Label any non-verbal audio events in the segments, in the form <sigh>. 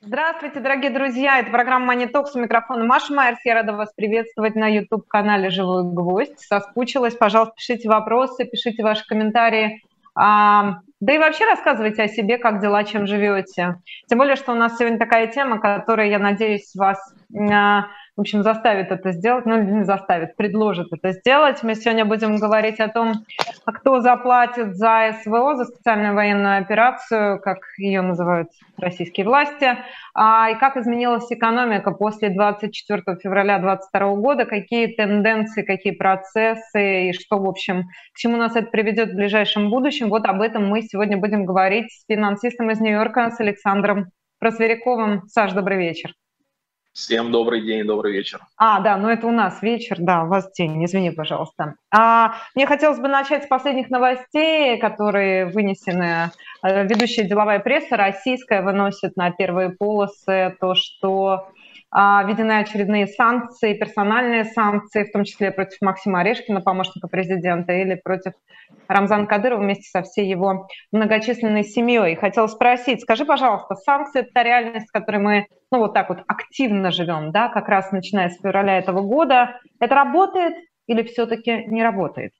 Здравствуйте, дорогие друзья. Это программа Talks. У микрофона Маша Майерс. Я рада вас приветствовать на YouTube-канале «Живой гвоздь». Соскучилась. Пожалуйста, пишите вопросы, пишите ваши комментарии. А, да и вообще рассказывайте о себе, как дела, чем живете. Тем более, что у нас сегодня такая тема, которая, я надеюсь, вас а, в общем, заставит это сделать, ну, не заставит, предложит это сделать. Мы сегодня будем говорить о том, кто заплатит за СВО, за специальную военную операцию, как ее называют российские власти, а, и как изменилась экономика после 24 февраля 2022 года, какие тенденции, какие процессы и что, в общем, к чему нас это приведет в ближайшем будущем. Вот об этом мы сегодня будем говорить с финансистом из Нью-Йорка, с Александром Просверяковым. Саш, добрый вечер. Всем добрый день, добрый вечер. А, да, ну это у нас вечер, да, у вас день, извини, пожалуйста. А, мне хотелось бы начать с последних новостей, которые вынесены, э, ведущая деловая пресса российская выносит на первые полосы то, что а, введены очередные санкции, персональные санкции, в том числе против Максима Орешкина, помощника президента, или против Рамзана Кадырова вместе со всей его многочисленной семьей. Хотела спросить, скажи, пожалуйста, санкции – это реальность, в которой мы, ну, вот так вот активно живем, да, как раз начиная с февраля этого года. Это работает или все-таки не работает?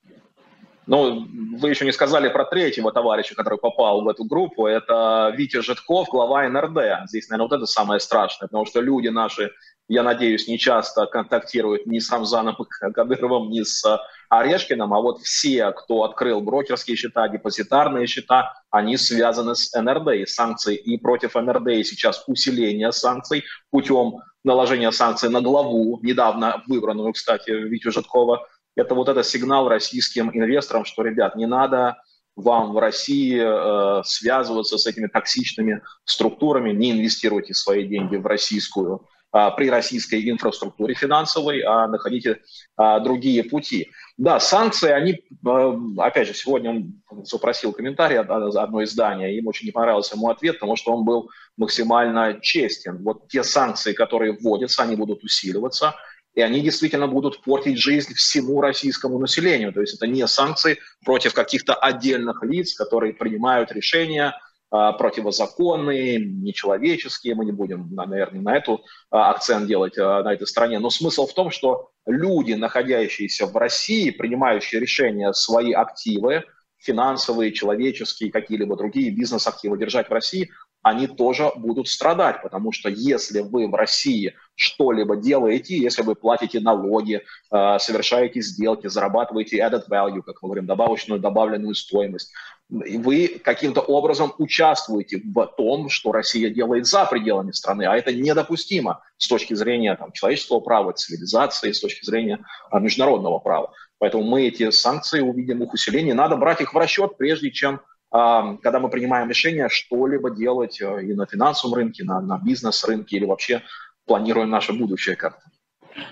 Ну, вы еще не сказали про третьего товарища, который попал в эту группу. Это Витя Житков, глава НРД. Здесь, наверное, вот это самое страшное, потому что люди наши, я надеюсь, не часто контактируют ни с Рамзаном Кадыровым, ни с Орешкиным, а вот все, кто открыл брокерские счета, депозитарные счета, они связаны с НРД. И санкции и против НРД, сейчас усиление санкций путем наложения санкций на главу, недавно выбранную, кстати, Витю Житкова, это вот этот сигнал российским инвесторам, что, ребят, не надо вам в России э, связываться с этими токсичными структурами, не инвестируйте свои деньги в российскую, при российской инфраструктуре финансовой, а находите э, другие пути. Да, санкции, они, э, опять же, сегодня он запросил комментарий одно издание, им очень не понравился ему ответ, потому что он был максимально честен. Вот те санкции, которые вводятся, они будут усиливаться – и они действительно будут портить жизнь всему российскому населению. То есть это не санкции против каких-то отдельных лиц, которые принимают решения а, противозаконные, нечеловеческие. Мы не будем, наверное, на эту а, акцент делать а, на этой стране. Но смысл в том, что люди, находящиеся в России, принимающие решения свои активы, финансовые, человеческие, какие-либо другие бизнес-активы держать в России, они тоже будут страдать, потому что если вы в России что-либо делаете, если вы платите налоги, э, совершаете сделки, зарабатываете added value, как мы говорим, добавочную добавленную стоимость, вы каким-то образом участвуете в том, что Россия делает за пределами страны, а это недопустимо с точки зрения там, человеческого права, цивилизации, с точки зрения а, международного права. Поэтому мы эти санкции увидим их усиление. Надо брать их в расчет, прежде чем когда мы принимаем решение что-либо делать э, и на финансовом рынке, на, на бизнес-рынке или вообще планируем наше будущее как-то.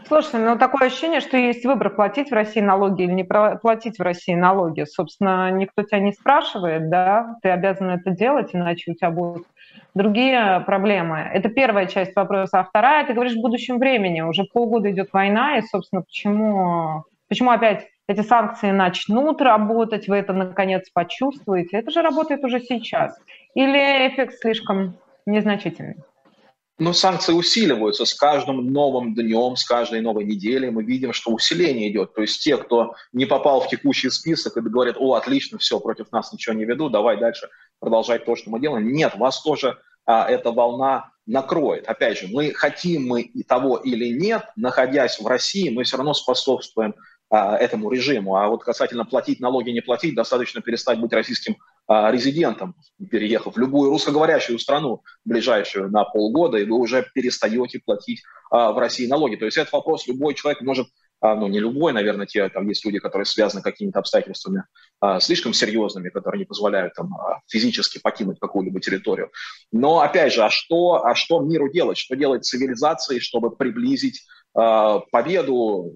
Слушай, ну такое ощущение, что есть выбор платить в России налоги или не платить в России налоги. Собственно, никто тебя не спрашивает, да, ты обязан это делать, иначе у тебя будут другие проблемы. Это первая часть вопроса. А вторая, ты говоришь в будущем времени. Уже полгода идет война, и, собственно, почему, почему опять эти санкции начнут работать, вы это наконец почувствуете. Это же работает уже сейчас. Или эффект слишком незначительный? Но санкции усиливаются с каждым новым днем, с каждой новой неделей. Мы видим, что усиление идет. То есть те, кто не попал в текущий список и говорят, о, отлично, все, против нас ничего не веду, давай дальше продолжать то, что мы делаем. Нет, вас тоже а, эта волна накроет. Опять же, мы хотим мы и того или нет, находясь в России, мы все равно способствуем этому режиму. А вот касательно платить налоги, не платить, достаточно перестать быть российским а, резидентом, переехав в любую русскоговорящую страну ближайшую на полгода, и вы уже перестаете платить а, в России налоги. То есть этот вопрос любой человек может ну, не любой, наверное, те, там есть люди, которые связаны какими-то обстоятельствами а, слишком серьезными, которые не позволяют там физически покинуть какую-либо территорию. Но, опять же, а что, а что миру делать? Что делать цивилизации, чтобы приблизить а, победу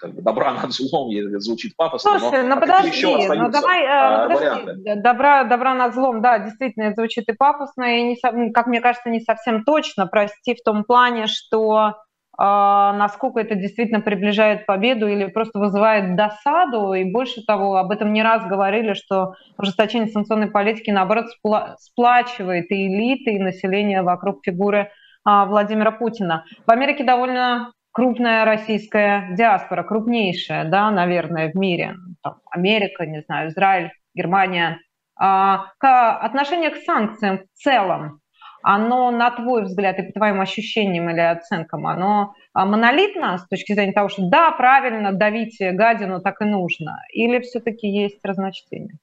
как бы добра над злом, <laughs> звучит пафосно. Слушай, но, ну подожди, еще ну давай, э, а, подожди, добра, добра над злом, да, действительно, это звучит и пафосно, и, не, как мне кажется, не совсем точно, прости, в том плане, что а, насколько это действительно приближает победу или просто вызывает досаду. И больше того, об этом не раз говорили, что ужесточение санкционной политики, наоборот, сплачивает и элиты, и население вокруг фигуры а, Владимира Путина. В Америке довольно крупная российская диаспора, крупнейшая, да, наверное, в мире. Там, Америка, не знаю, Израиль, Германия. А, к отношение к санкциям в целом, оно, на твой взгляд и по твоим ощущениям или оценкам, оно а, монолитно с точки зрения того, что да, правильно, давите гадину, так и нужно, или все-таки есть разночтение?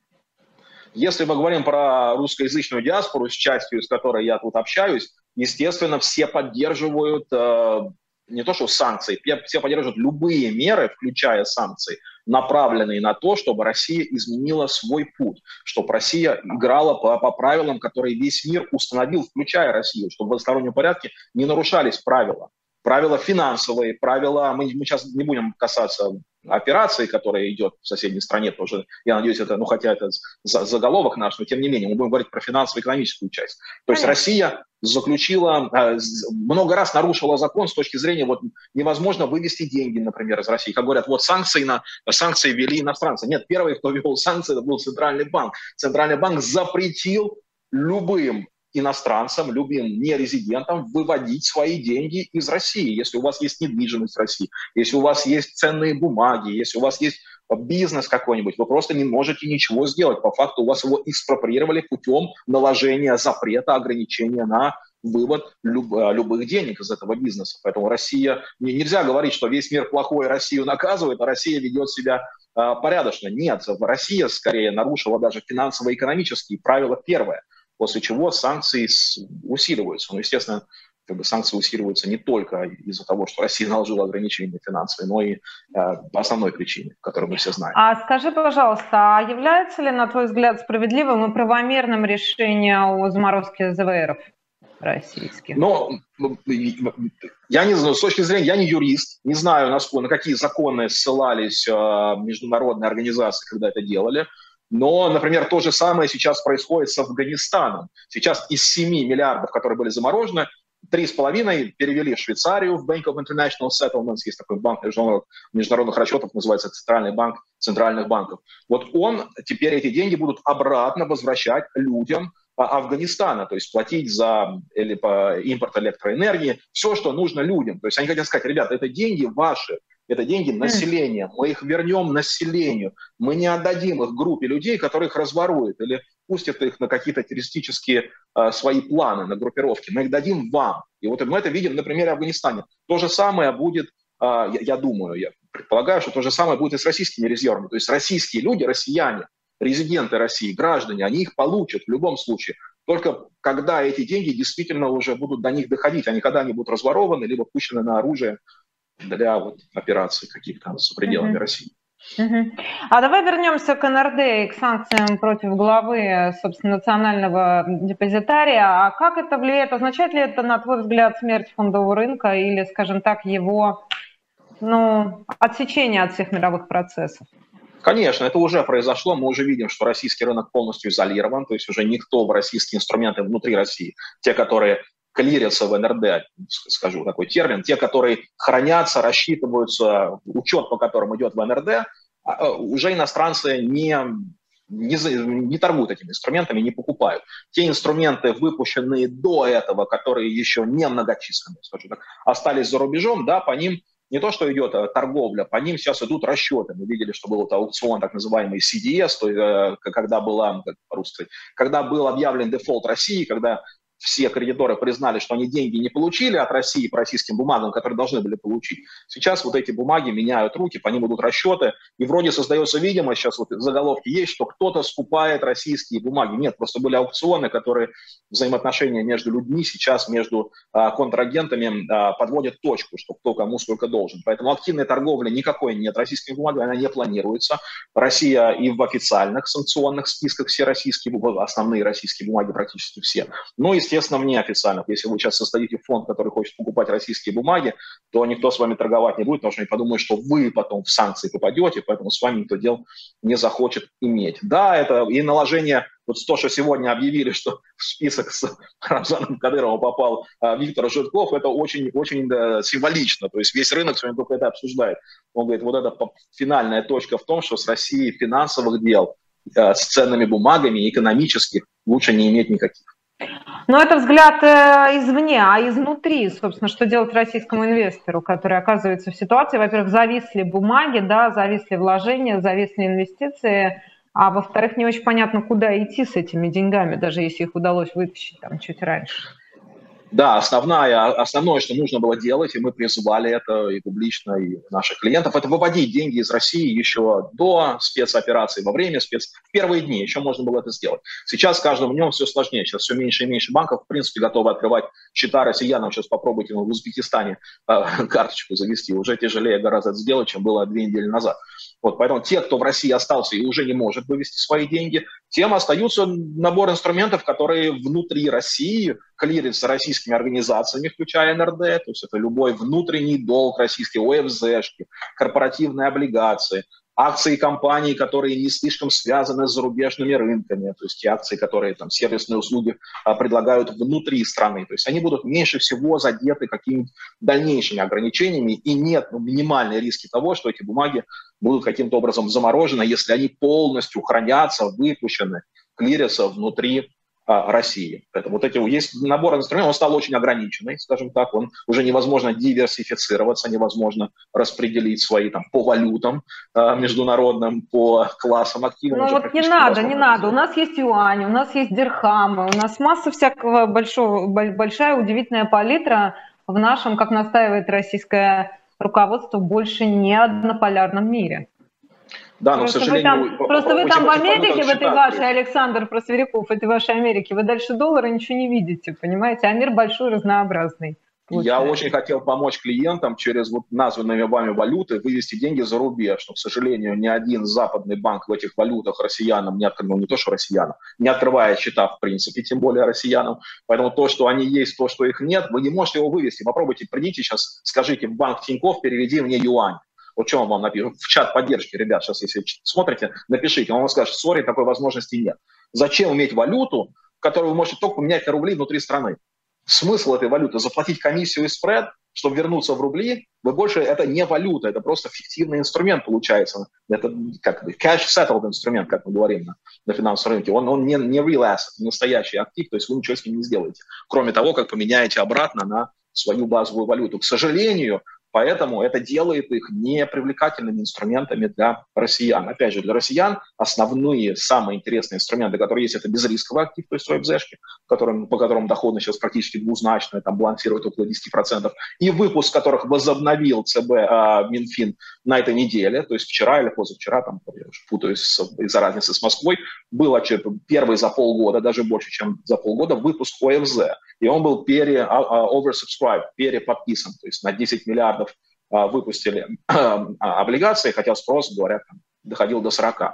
Если мы говорим про русскоязычную диаспору, с частью из которой я тут общаюсь, естественно, все поддерживают э, не то что санкции, все поддерживают любые меры, включая санкции, направленные на то, чтобы Россия изменила свой путь, чтобы Россия играла по, по правилам, которые весь мир установил, включая Россию, чтобы в одностороннем порядке не нарушались правила. Правила финансовые, правила, мы, мы сейчас не будем касаться операции, которая идет в соседней стране, тоже, я надеюсь, это, ну, хотя это заголовок наш, но тем не менее, мы будем говорить про финансово-экономическую часть. То есть Россия заключила, э, много раз нарушила закон с точки зрения, вот невозможно вывести деньги, например, из России. Как говорят, вот санкции, на, санкции ввели иностранцы. Нет, первый, кто ввел санкции, это был Центральный банк. Центральный банк запретил любым иностранцам, любым нерезидентам выводить свои деньги из России. Если у вас есть недвижимость в России, если у вас есть ценные бумаги, если у вас есть бизнес какой-нибудь, вы просто не можете ничего сделать. По факту у вас его экспроприировали путем наложения запрета, ограничения на вывод люб, любых денег из этого бизнеса. Поэтому Россия, нельзя говорить, что весь мир плохой, Россию наказывает, а Россия ведет себя э, порядочно. Нет, Россия скорее нарушила даже финансово-экономические правила первое – после чего санкции усиливаются. Ну, естественно, как бы санкции усиливаются не только из-за того, что Россия наложила ограничения финансовые, но и э, по основной причине, которую мы все знаем. А скажи, пожалуйста, а является ли, на твой взгляд, справедливым и правомерным решение о заморозке ЗВРов? российских? Но ну, я не знаю, с точки зрения, я не юрист, не знаю, насколько, на какие законы ссылались э, международные организации, когда это делали. Но, например, то же самое сейчас происходит с Афганистаном. Сейчас из 7 миллиардов, которые были заморожены, 3,5 перевели в Швейцарию, в Bank of International Settlements, есть такой банк международных, международных расчетов, называется Центральный банк центральных банков. Вот он, теперь эти деньги будут обратно возвращать людям а, Афганистана, то есть платить за или по импорт электроэнергии, все, что нужно людям. То есть они хотят сказать, ребята, это деньги ваши, это деньги населения. Мы их вернем населению. Мы не отдадим их группе людей, которые их разворуют или пустят их на какие-то террористические э, свои планы, на группировки. Мы их дадим вам. И вот мы это видим на примере Афганистана. То же самое будет, э, я, я думаю, я предполагаю, что то же самое будет и с российскими резервами. То есть российские люди, россияне, резиденты России, граждане, они их получат в любом случае. Только когда эти деньги действительно уже будут до них доходить, они когда они будут разворованы, либо пущены на оружие для вот операций каких-то за пределами mm-hmm. России. Угу. А давай вернемся к НРД и к санкциям против главы, собственно, национального депозитария. А как это влияет? Означает ли это, на твой взгляд, смерть фондового рынка или, скажем так, его ну, отсечение от всех мировых процессов? Конечно, это уже произошло. Мы уже видим, что российский рынок полностью изолирован, то есть уже никто в российские инструменты внутри России, те, которые клирятся в НРД, скажу такой термин, те, которые хранятся, рассчитываются, учет по которым идет в НРД, а, а, уже иностранцы не, не, не торгуют этими инструментами, не покупают. Те инструменты, выпущенные до этого, которые еще не многочисленные, скажу так, остались за рубежом, да, по ним не то, что идет а, торговля, по ним сейчас идут расчеты. Мы видели, что был аукцион, так называемый CDS, то, э, когда, была, как когда был объявлен дефолт России, когда все кредиторы признали, что они деньги не получили от России по российским бумагам, которые должны были получить. Сейчас вот эти бумаги меняют руки, по ним идут расчеты, и вроде создается видимость, сейчас вот заголовки есть, что кто-то скупает российские бумаги. Нет, просто были аукционы, которые взаимоотношения между людьми сейчас, между а, контрагентами а, подводят точку, что кто кому сколько должен. Поэтому активной торговли никакой нет российскими бумагами, она не планируется. Россия и в официальных санкционных списках все российские основные российские бумаги практически все. Но и естественно, в неофициальных. Если вы сейчас создадите фонд, который хочет покупать российские бумаги, то никто с вами торговать не будет, потому что они подумают, что вы потом в санкции попадете, поэтому с вами никто дел не захочет иметь. Да, это и наложение Вот то, что сегодня объявили, что в список с Рамзаном Кадыровым попал а, Виктор Житков, это очень-очень да, символично. То есть весь рынок сегодня только это обсуждает. Он говорит, вот эта финальная точка в том, что с Россией финансовых дел, а, с ценными бумагами, экономических, лучше не иметь никаких. Но это взгляд э, извне, а изнутри, собственно, что делать российскому инвестору, который оказывается в ситуации, во-первых, зависли бумаги, да, зависли вложения, зависли инвестиции, а во-вторых, не очень понятно, куда идти с этими деньгами, даже если их удалось вытащить там чуть раньше. Да, основная, основное, что нужно было делать, и мы призывали это и публично, и наших клиентов, это выводить деньги из России еще до спецоперации, во время спец... В первые дни еще можно было это сделать. Сейчас с каждым днем все сложнее. Сейчас все меньше и меньше банков, в принципе, готовы открывать счета россиянам. Сейчас попробуйте ну, в Узбекистане э, <laughs> карточку завести. Уже тяжелее гораздо сделать, чем было две недели назад. Вот, поэтому те, кто в России остался и уже не может вывести свои деньги, тем остаются набор инструментов, которые внутри России клирятся российскими организациями, включая НРД, то есть это любой внутренний долг российский, ОФЗшки, корпоративные облигации, акции компаний, которые не слишком связаны с зарубежными рынками, то есть те акции, которые там сервисные услуги а, предлагают внутри страны, то есть они будут меньше всего задеты какими-то дальнейшими ограничениями, и нет ну, минимальной риски того, что эти бумаги будут каким-то образом заморожены, если они полностью хранятся, выпущены, клирятся внутри России. Поэтому вот эти есть набор инструментов, он стал очень ограниченный, скажем так, он уже невозможно диверсифицироваться, невозможно распределить свои там по валютам э, международным, по классам активов. Ну вот не надо, не надо. У нас есть юань, у нас есть дирхамы, у нас масса всякого большого, большая удивительная палитра в нашем, как настаивает российское руководство, больше не однополярном мире. Да, но, просто к сожалению... Вы там, просто вы там в Америке, в этой вашей, Александр Просверяков, этой вашей Америке, вы дальше доллара ничего не видите, понимаете? А мир большой, разнообразный. Получается. Я очень хотел помочь клиентам через вот названные вами валюты вывести деньги за рубеж, но, к сожалению, ни один западный банк в этих валютах россиянам не открыл, ну, не то, что россиянам, не открывает счета в принципе, тем более россиянам. Поэтому то, что они есть, то, что их нет, вы не можете его вывести. Попробуйте, придите сейчас, скажите в банк Тинькофф, переведи мне юань. Вот что он вам напишет? В чат поддержки, ребят, сейчас, если смотрите, напишите. Он вам скажет, сори, такой возможности нет. Зачем иметь валюту, которую вы можете только поменять на рубли внутри страны? Смысл этой валюты – заплатить комиссию и спред, чтобы вернуться в рубли, вы больше, это не валюта, это просто фиктивный инструмент получается. Это как бы cash-settled инструмент, как мы говорим на, на финансовом рынке. Он, он не, не real asset, настоящий актив, то есть вы ничего с ним не сделаете. Кроме того, как поменяете обратно на свою базовую валюту. К сожалению, Поэтому это делает их непривлекательными инструментами для россиян. Опять же, для россиян основные, самые интересные инструменты, которые есть, это безрисковый актив, то есть которым, по которым доходность сейчас практически двузначная, там балансирует около 10%, и выпуск которых возобновил ЦБ а, Минфин на этой неделе, то есть вчера или позавчера, там, я уже путаюсь из-за разницы с Москвой, был первый за полгода, даже больше, чем за полгода, выпуск ОФЗ. И он был пере, а, а, oversubscribed, переподписан, то есть на 10 миллиардов миллиардов выпустили <clears throat> а, облигации, хотя спрос, говорят, доходил до 40.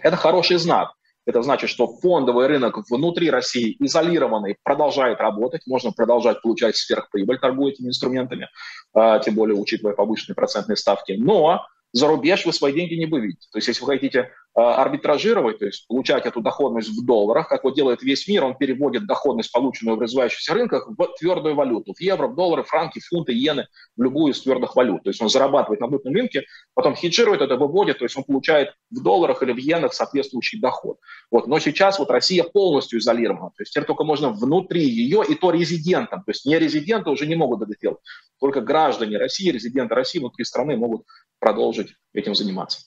Это хороший знак. Это значит, что фондовый рынок внутри России изолированный продолжает работать, можно продолжать получать сверхприбыль, торгуя этими инструментами, а, тем более учитывая повышенные процентные ставки. Но за рубеж вы свои деньги не выведете. То есть если вы хотите а, арбитражировать, то есть получать эту доходность в долларах, как вот делает весь мир, он переводит доходность, полученную в развивающихся рынках, в твердую валюту, в евро, в доллары, франки, фунты, иены, в любую из твердых валют. То есть он зарабатывает на валютном рынке, потом хеджирует это, выводит, то есть он получает в долларах или в иенах соответствующий доход. Вот. Но сейчас вот Россия полностью изолирована, то есть теперь только можно внутри ее, и то резидентам, то есть не резиденты уже не могут это делать, только граждане России, резиденты России внутри страны могут продолжить этим заниматься.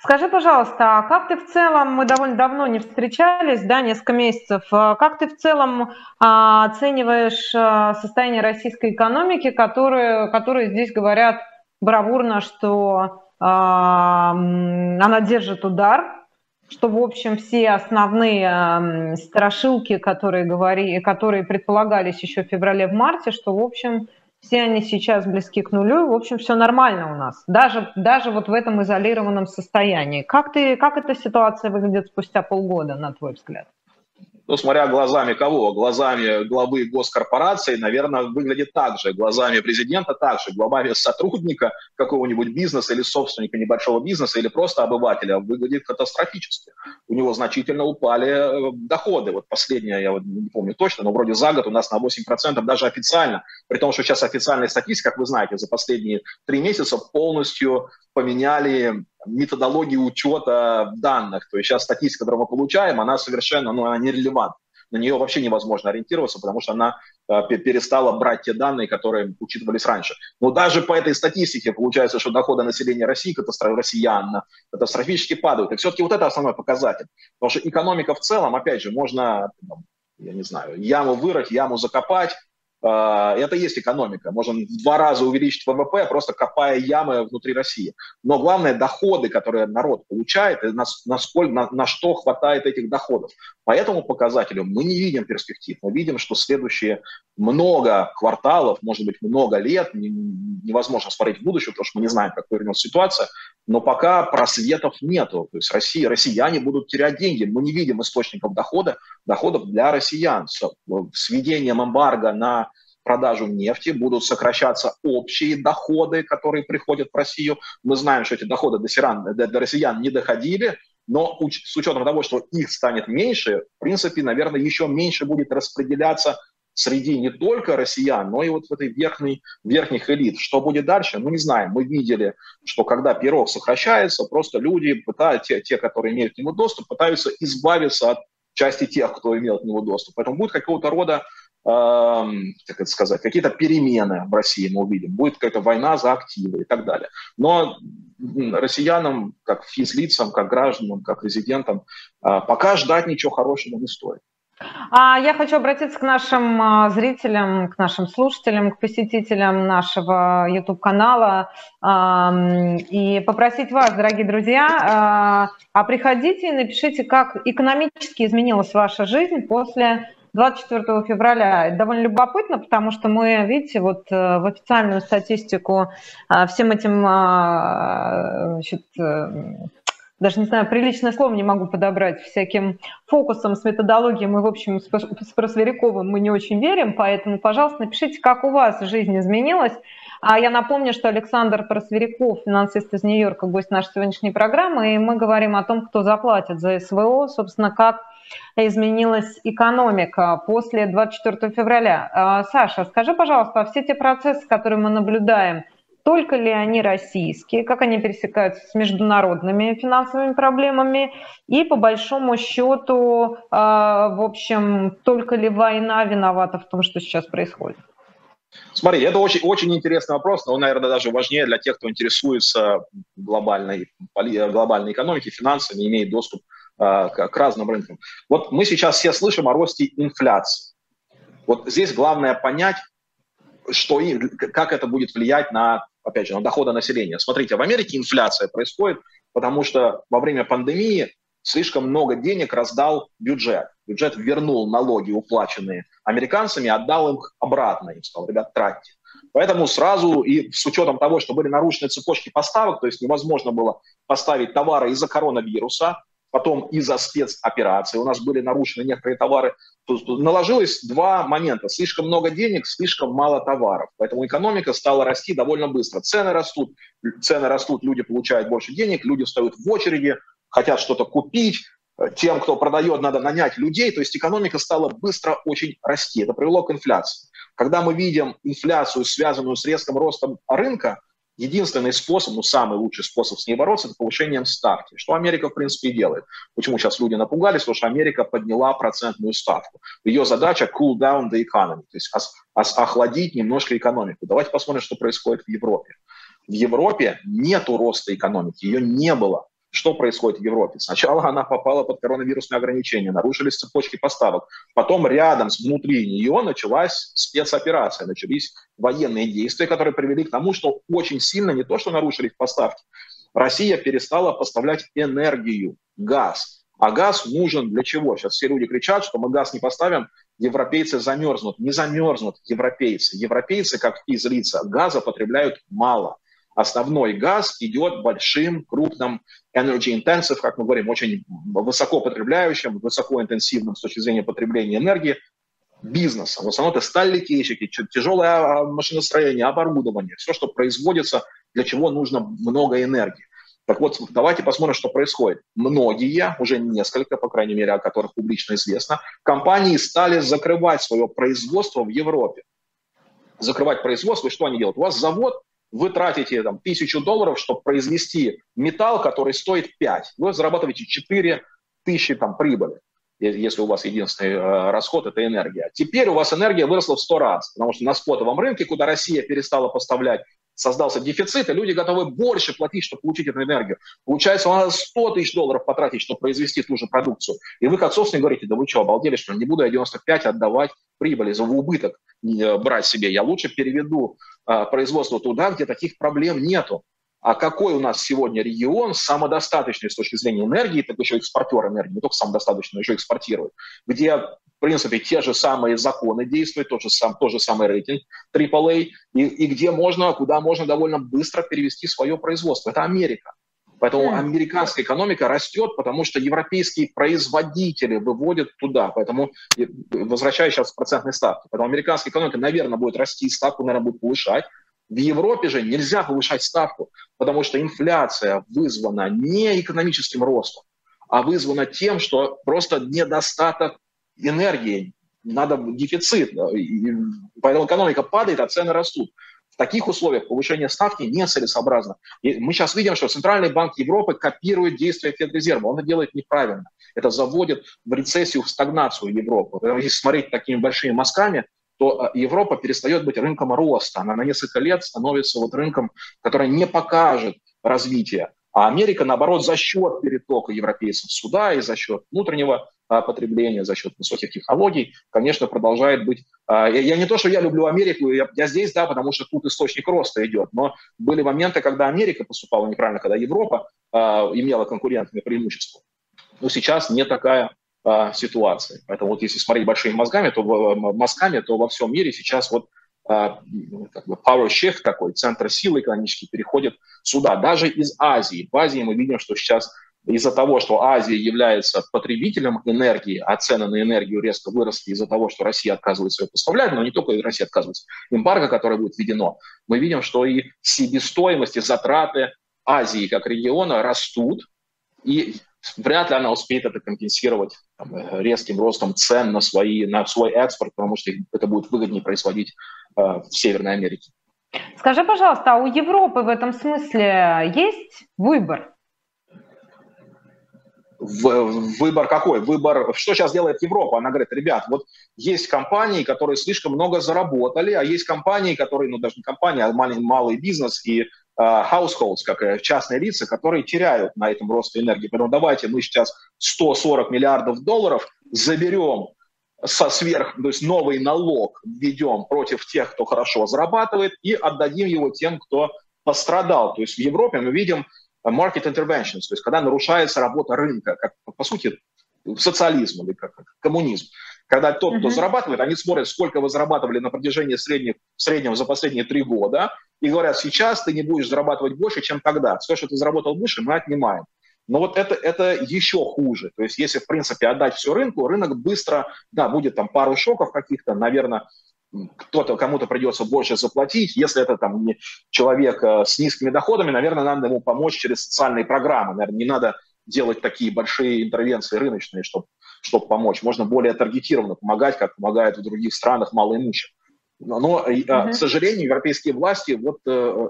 Скажи, пожалуйста, а как ты в целом, мы довольно давно не встречались, да, несколько месяцев, а как ты в целом а, оцениваешь а, состояние российской экономики, которые, которые здесь говорят бравурно, что она держит удар, что, в общем, все основные страшилки, которые, говори, которые предполагались еще в феврале, в что, в общем, все они сейчас близки к нулю, в общем, все нормально у нас, даже, даже вот в этом изолированном состоянии. Как, ты, как эта ситуация выглядит спустя полгода, на твой взгляд? Ну, смотря глазами кого, глазами главы госкорпорации, наверное, выглядит так же, глазами президента так же, глазами сотрудника какого-нибудь бизнеса или собственника небольшого бизнеса или просто обывателя выглядит катастрофически. У него значительно упали э, доходы. Вот последнее, я вот не помню точно, но вроде за год у нас на 8% даже официально, при том, что сейчас официальная статистика, как вы знаете, за последние три месяца полностью поменяли методологию учета данных. То есть сейчас статистика, которую мы получаем, она совершенно ну, она нерелевантна. На нее вообще невозможно ориентироваться, потому что она э, перестала брать те данные, которые учитывались раньше. Но даже по этой статистике получается, что доходы населения России, катастроф, россиян, катастрофически падают. И все-таки вот это основной показатель. Потому что экономика в целом, опять же, можно, я не знаю, яму вырыть, яму закопать, это есть экономика. Можно в два раза увеличить ВВП, просто копая ямы внутри России. Но главное, доходы, которые народ получает, на, насколько, на, на что хватает этих доходов. По этому показателю мы не видим перспектив. Мы видим, что следующие много кварталов, может быть, много лет, невозможно смотреть в будущее, потому что мы не знаем, как повернется ситуация, но пока просветов нету. То есть Россия, россияне будут терять деньги. Мы не видим источников дохода, доходов для россиян. С, введением эмбарго на продажу нефти, будут сокращаться общие доходы, которые приходят в Россию. Мы знаем, что эти доходы до, сиран, до, до россиян не доходили, но с учетом того, что их станет меньше, в принципе, наверное, еще меньше будет распределяться среди не только россиян, но и вот в этой верхней, верхних элит. Что будет дальше? Ну, не знаем. Мы видели, что когда пирог сокращается, просто люди пытаются, те, те, которые имеют к нему доступ, пытаются избавиться от части тех, кто имел к нему доступ. Поэтому будет какого-то рода как это сказать, какие-то перемены в России мы увидим, будет какая-то война за активы и так далее. Но россиянам, как физлицам, как гражданам, как резидентам, а, пока ждать ничего хорошего не стоит. А я хочу обратиться к нашим а, зрителям, к нашим слушателям, к посетителям нашего YouTube-канала и попросить вас, дорогие друзья, а, а приходите и напишите, как экономически изменилась ваша жизнь после 24 февраля. Довольно любопытно, потому что мы, видите, вот э, в официальную статистику э, всем этим э, значит, даже не знаю, приличное слово не могу подобрать, всяким фокусом с методологией мы, в общем, с Просверяковым мы не очень верим, поэтому, пожалуйста, напишите, как у вас жизнь изменилась. А я напомню, что Александр Просверяков, финансист из Нью-Йорка, гость нашей сегодняшней программы, и мы говорим о том, кто заплатит за СВО, собственно, как изменилась экономика после 24 февраля. А, Саша, скажи, пожалуйста, а все те процессы, которые мы наблюдаем, только ли они российские, как они пересекаются с международными финансовыми проблемами, и по большому счету, а, в общем, только ли война виновата в том, что сейчас происходит? Смотри, это очень, очень интересный вопрос, но он, наверное, даже важнее для тех, кто интересуется глобальной, глобальной экономикой, финансами, имеет доступ а, к разным рынкам. Вот мы сейчас все слышим о росте инфляции. Вот здесь главное понять, что как это будет влиять на, опять же, на доходы населения. Смотрите, в Америке инфляция происходит, потому что во время пандемии слишком много денег раздал бюджет. Бюджет вернул налоги, уплаченные американцами, отдал им обратно. Им сказал, ребят, тратьте. Поэтому сразу и с учетом того, что были нарушены цепочки поставок, то есть невозможно было поставить товары из-за коронавируса, потом из-за спецоперации у нас были нарушены некоторые товары. Наложилось два момента. Слишком много денег, слишком мало товаров. Поэтому экономика стала расти довольно быстро. Цены растут, цены растут, люди получают больше денег, люди встают в очереди, хотят что-то купить, тем, кто продает, надо нанять людей. То есть экономика стала быстро очень расти. Это привело к инфляции. Когда мы видим инфляцию, связанную с резким ростом рынка, единственный способ, ну, самый лучший способ с ней бороться, это повышением ставки, что Америка, в принципе, и делает. Почему сейчас люди напугались? Потому что Америка подняла процентную ставку. Ее задача cool down the economy, то есть охладить немножко экономику. Давайте посмотрим, что происходит в Европе. В Европе нет роста экономики, ее не было. Что происходит в Европе? Сначала она попала под коронавирусные ограничения, нарушились цепочки поставок. Потом рядом, внутри нее началась спецоперация, начались военные действия, которые привели к тому, что очень сильно не то, что нарушились поставки, Россия перестала поставлять энергию, газ. А газ нужен для чего? Сейчас все люди кричат, что мы газ не поставим, европейцы замерзнут. Не замерзнут европейцы. Европейцы, как физлица, газа потребляют мало – основной газ идет большим, крупным, energy intensive, как мы говорим, очень высоко потребляющим, высокоинтенсивным с точки зрения потребления энергии бизнесом. В основном это сталь-литейщики, тяжелое а, машиностроение, оборудование, все, что производится, для чего нужно много энергии. Так вот, давайте посмотрим, что происходит. Многие, уже несколько, по крайней мере, о которых публично известно, компании стали закрывать свое производство в Европе. Закрывать производство, и что они делают? У вас завод, вы тратите там, тысячу долларов, чтобы произвести металл, который стоит 5. Вы зарабатываете 4 тысячи там, прибыли если у вас единственный э, расход – это энергия. Теперь у вас энергия выросла в 100 раз, потому что на спотовом рынке, куда Россия перестала поставлять, создался дефицит, и люди готовы больше платить, чтобы получить эту энергию. Получается, надо 100 тысяч долларов потратить, чтобы произвести ту же продукцию. И вы как собственник говорите, да вы что, обалдели, что ли? Не буду я 95 отдавать прибыли за убыток э, брать себе. Я лучше переведу а, производство туда, где таких проблем нету. А какой у нас сегодня регион самодостаточный с точки зрения энергии, так еще экспортер энергии, не только самодостаточный, но еще экспортирует, где, в принципе, те же самые законы действуют, тот же, сам, тот же самый рейтинг AAA, и, и где можно, куда можно довольно быстро перевести свое производство. Это Америка. Поэтому американская экономика растет, потому что европейские производители выводят туда. Поэтому, возвращаясь сейчас к процентной ставке, поэтому американская экономика, наверное, будет расти, ставку, наверное, будет повышать. В Европе же нельзя повышать ставку, потому что инфляция вызвана не экономическим ростом, а вызвана тем, что просто недостаток энергии, надо дефицит. Поэтому экономика падает, а цены растут. В таких условиях повышение ставки нецелесообразно. И мы сейчас видим, что Центральный банк Европы копирует действия Федрезерва. Он это делает неправильно. Это заводит в рецессию, в стагнацию Европы. Если смотреть такими большими мазками, то а, Европа перестает быть рынком роста. Она на несколько лет становится вот рынком, который не покажет развития. А Америка, наоборот, за счет перетока европейцев сюда и за счет внутреннего а, потребления, за счет высоких технологий, конечно, продолжает быть... А, я, не то, что я люблю Америку, я, я здесь, да, потому что тут источник роста идет, но были моменты, когда Америка поступала неправильно, когда Европа имела конкурентное преимущество. Но сейчас не такая а, ситуации. Поэтому вот если смотреть большими мозгами, то мозгами, то во всем мире сейчас вот а, как бы power shift такой, центр силы экономический переходит сюда, даже из Азии. В Азии мы видим, что сейчас из-за того, что Азия является потребителем энергии, а цены на энергию резко выросли из-за того, что Россия отказывается ее поставлять, но не только Россия отказывается, эмбарго, которое будет введено, мы видим, что и себестоимость, и затраты Азии как региона растут, и вряд ли она успеет это компенсировать там, резким ростом цен на, свои, на свой экспорт, потому что это будет выгоднее производить э, в Северной Америке. Скажи, пожалуйста, а у Европы в этом смысле есть выбор? Выбор какой? Выбор, что сейчас делает Европа? Она говорит, ребят, вот есть компании, которые слишком много заработали, а есть компании, которые, ну даже не компании, а малый, малый бизнес и Э, households, как э, частные лица, которые теряют на этом росте энергии. Поэтому давайте мы сейчас 140 миллиардов долларов заберем со сверх, то есть новый налог введем против тех, кто хорошо зарабатывает, и отдадим его тем, кто пострадал. То есть в Европе мы видим market interventions, то есть когда нарушается работа рынка, как по сути социализм или как коммунизм. Когда тот, кто зарабатывает, они смотрят, сколько вы зарабатывали на протяжении средних, среднего за последние три года, и говорят, сейчас ты не будешь зарабатывать больше, чем тогда. Все, что ты заработал больше, мы отнимаем. Но вот это, это еще хуже. То есть если, в принципе, отдать все рынку, рынок быстро, да, будет там пару шоков каких-то, наверное, кто-то, кому-то придется больше заплатить. Если это там не человек э, с низкими доходами, наверное, надо ему помочь через социальные программы. Наверное, не надо делать такие большие интервенции рыночные, чтобы чтобы помочь. Можно более таргетированно помогать, как помогают в других странах малоимущим. Но, uh-huh. к сожалению, европейские власти вот, э,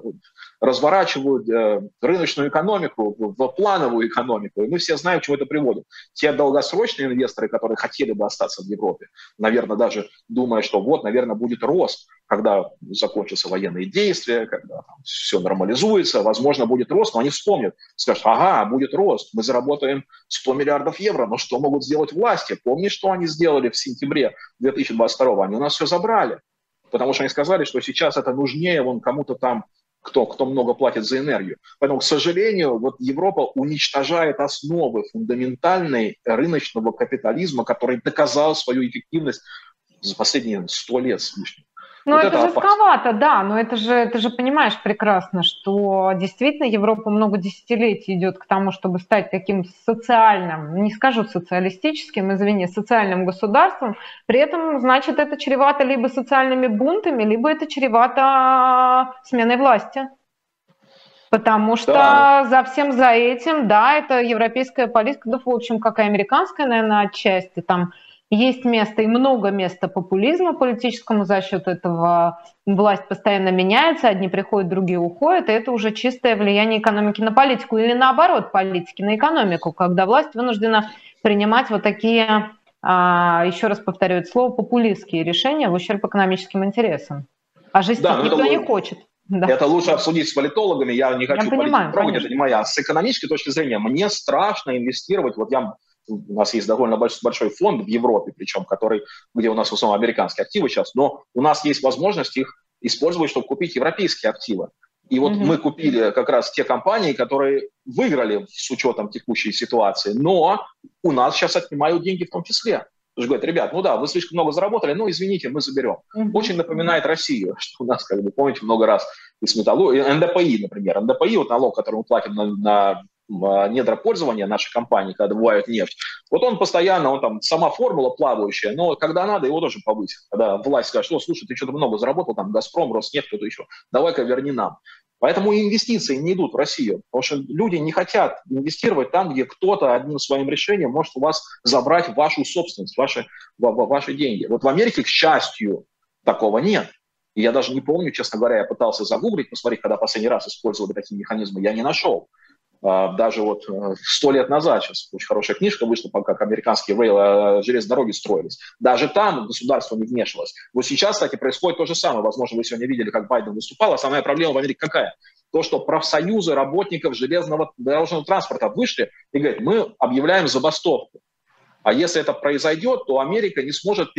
разворачивают э, рыночную экономику в плановую экономику, и мы все знаем, к чему это приводит. Те долгосрочные инвесторы, которые хотели бы остаться в Европе, наверное, даже думая, что вот, наверное, будет рост, когда закончатся военные действия, когда там, все нормализуется, возможно, будет рост, но они вспомнят, скажут, ага, будет рост, мы заработаем 100 миллиардов евро, но что могут сделать власти? Помни, что они сделали в сентябре 2022? Они у нас все забрали потому что они сказали, что сейчас это нужнее вон кому-то там, кто, кто много платит за энергию. Поэтому, к сожалению, вот Европа уничтожает основы фундаментальной рыночного капитализма, который доказал свою эффективность за последние сто лет с лишним. Ну, вот это, это жестковато, да, но это же, ты же понимаешь прекрасно, что действительно Европа много десятилетий идет к тому, чтобы стать таким социальным, не скажу социалистическим, извини, социальным государством. При этом, значит, это чревато либо социальными бунтами, либо это чревато сменой власти. Потому что да. за всем за этим, да, это европейская политика, да, в общем, как и американская, наверное, отчасти там есть место и много места популизму политическому за счет этого. Власть постоянно меняется, одни приходят, другие уходят, и это уже чистое влияние экономики на политику или наоборот политики на экономику, когда власть вынуждена принимать вот такие, а, еще раз повторю это слово, популистские решения в ущерб экономическим интересам. А жестить да, никто не хочет. Да. Это лучше обсудить с политологами. Я не хочу я понимаю, трогать, это не моя. С экономической точки зрения мне страшно инвестировать. Вот я у нас есть довольно большой фонд в Европе, причем, который, где у нас в основном американские активы сейчас, но у нас есть возможность их использовать, чтобы купить европейские активы. И вот mm-hmm. мы купили как раз те компании, которые выиграли с учетом текущей ситуации, но у нас сейчас отнимают деньги в том числе. Потому что говорят, ребят, ну да, вы слишком много заработали, ну извините, мы заберем. Mm-hmm. Очень напоминает Россию, <laughs> что у нас, как бы, помните, много раз из металлургии, НДПИ, например. НДПИ, вот налог, который мы платим на, на недропользования нашей компании, когда добывают нефть, вот он постоянно, он там, сама формула плавающая, но когда надо, его тоже повысит. Когда власть скажет, что, слушай, ты что-то много заработал, там, Газпром, Роснефть, кто-то еще, давай-ка верни нам. Поэтому инвестиции не идут в Россию, потому что люди не хотят инвестировать там, где кто-то одним своим решением может у вас забрать вашу собственность, ваши, ваши деньги. Вот в Америке, к счастью, такого нет. И я даже не помню, честно говоря, я пытался загуглить, посмотреть, когда последний раз использовали такие механизмы, я не нашел. А, даже вот э, сто лет назад, сейчас очень хорошая книжка вышла, как американские рейл, э, железные дороги строились. Даже там государство не вмешивалось. Вот сейчас, кстати, происходит то же самое. Возможно, вы сегодня видели, как Байден выступал. Основная проблема в Америке какая? То, что профсоюзы работников железного дорожного транспорта вышли и говорят, мы объявляем забастовку. А если это произойдет, то Америка не сможет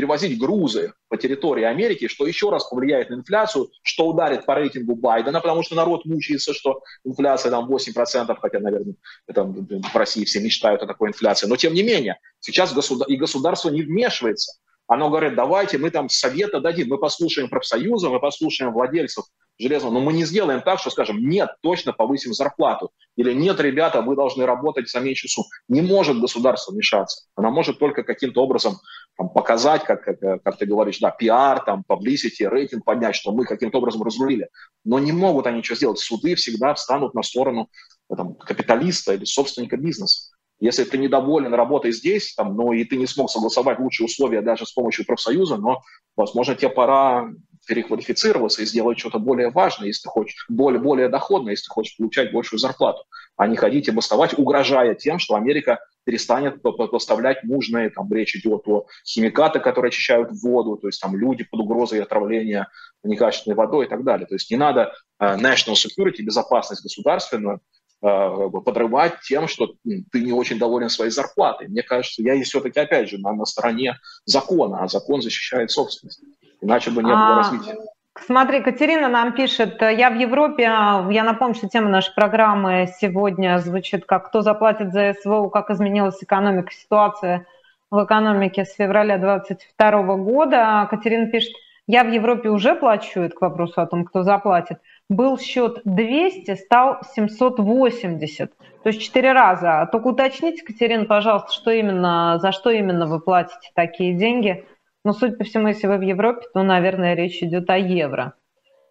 перевозить грузы по территории Америки, что еще раз повлияет на инфляцию, что ударит по рейтингу Байдена, потому что народ мучается, что инфляция там 8%, хотя, наверное, это в России все мечтают о такой инфляции. Но тем не менее, сейчас государ... и государство не вмешивается. Оно говорит, давайте мы там совета дадим, мы послушаем профсоюзы, мы послушаем владельцев железного, но мы не сделаем так, что скажем, нет, точно повысим зарплату. Или нет, ребята, вы должны работать за меньшую сумму. Не может государство вмешаться. Она может только каким-то образом там, показать, как, как, как ты говоришь, да, пиар, там, publicity, рейтинг поднять, что мы каким-то образом разрулили. Но не могут они ничего сделать. Суды всегда встанут на сторону там, капиталиста или собственника бизнеса. Если ты недоволен работой здесь, там, ну и ты не смог согласовать лучшие условия даже с помощью профсоюза, но, возможно, тебе пора переквалифицироваться и сделать что-то более важное, если ты хочешь, более, более доходное, если ты хочешь получать большую зарплату, а не ходить и бастовать, угрожая тем, что Америка перестанет поставлять нужные, там речь идет о химикаты, которые очищают воду, то есть там люди под угрозой отравления некачественной водой и так далее. То есть не надо uh, national security, безопасность государственную, подрывать тем, что ты не очень доволен своей зарплатой. Мне кажется, я все-таки, опять же, на, на стороне закона, а закон защищает собственность. Иначе бы не было а, развития. Смотри, Катерина нам пишет, я в Европе, я напомню, что тема нашей программы сегодня звучит как «Кто заплатит за СВО? Как изменилась экономика, ситуация в экономике с февраля 2022 года». Катерина пишет, я в Европе уже плачу, это к вопросу о том, кто заплатит. Был счет 200, стал 780, то есть 4 раза. Только уточните, Катерина, пожалуйста, что именно, за что именно вы платите такие деньги – но, судя по всему, если вы в Европе, то, наверное, речь идет о евро.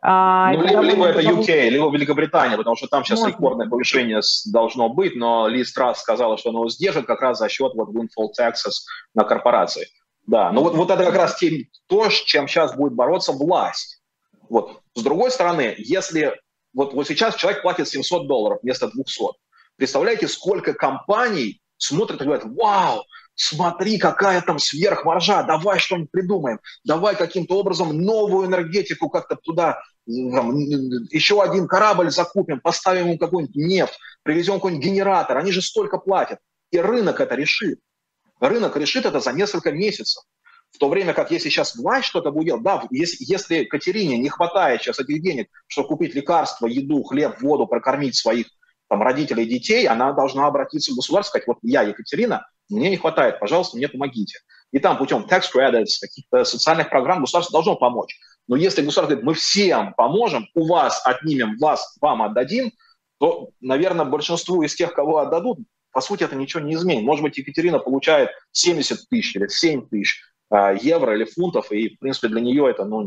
А, ну, либо, либо это UK, либо Великобритания, потому что там сейчас Можно. рекордное повышение должно быть, но Ли Страс сказала, что оно сдержит как раз за счет вот windfall taxes на корпорации. Да, но вот, вот это как раз тем, то, с чем сейчас будет бороться власть. Вот. С другой стороны, если вот, вот сейчас человек платит 700 долларов вместо 200, представляете, сколько компаний смотрят и говорят, вау, смотри, какая там сверхмаржа, давай что-нибудь придумаем, давай каким-то образом новую энергетику как-то туда, там, еще один корабль закупим, поставим ему какую-нибудь нефть, привезем какой-нибудь генератор, они же столько платят. И рынок это решит. Рынок решит это за несколько месяцев. В то время как если сейчас власть что-то будет делать, да, если, если Катерине не хватает сейчас этих денег, чтобы купить лекарства, еду, хлеб, воду, прокормить своих там, родителей детей, она должна обратиться в государство, сказать, вот я, Екатерина, мне не хватает, пожалуйста, мне помогите. и там путем tax credits, каких-то социальных программ государство должно помочь. Но если государство говорит, мы всем поможем, у вас отнимем, вас вам отдадим, то, наверное, большинству из тех, кого отдадут, по сути, это ничего не изменит. Может быть, Екатерина получает 70 тысяч или 7 тысяч евро или фунтов, и, в принципе, для нее это ну,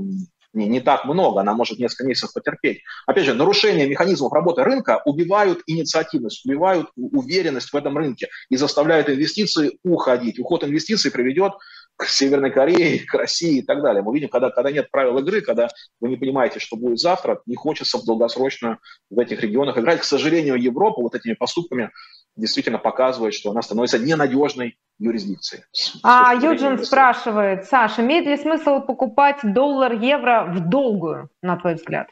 не, не так много, она может несколько месяцев потерпеть. Опять же, нарушение механизмов работы рынка убивают инициативность, убивают уверенность в этом рынке и заставляют инвестиции уходить. Уход инвестиций приведет к Северной Корее, <laughs> к России и так далее. Мы видим, когда, когда нет правил игры, когда вы не понимаете, что будет завтра, не хочется в долгосрочно в этих регионах играть. К сожалению, Европа вот этими поступками действительно показывает, что она становится ненадежной юрисдикцией. А Юджин спрашивает, Саша, имеет ли смысл покупать доллар, евро в долгую, на твой взгляд?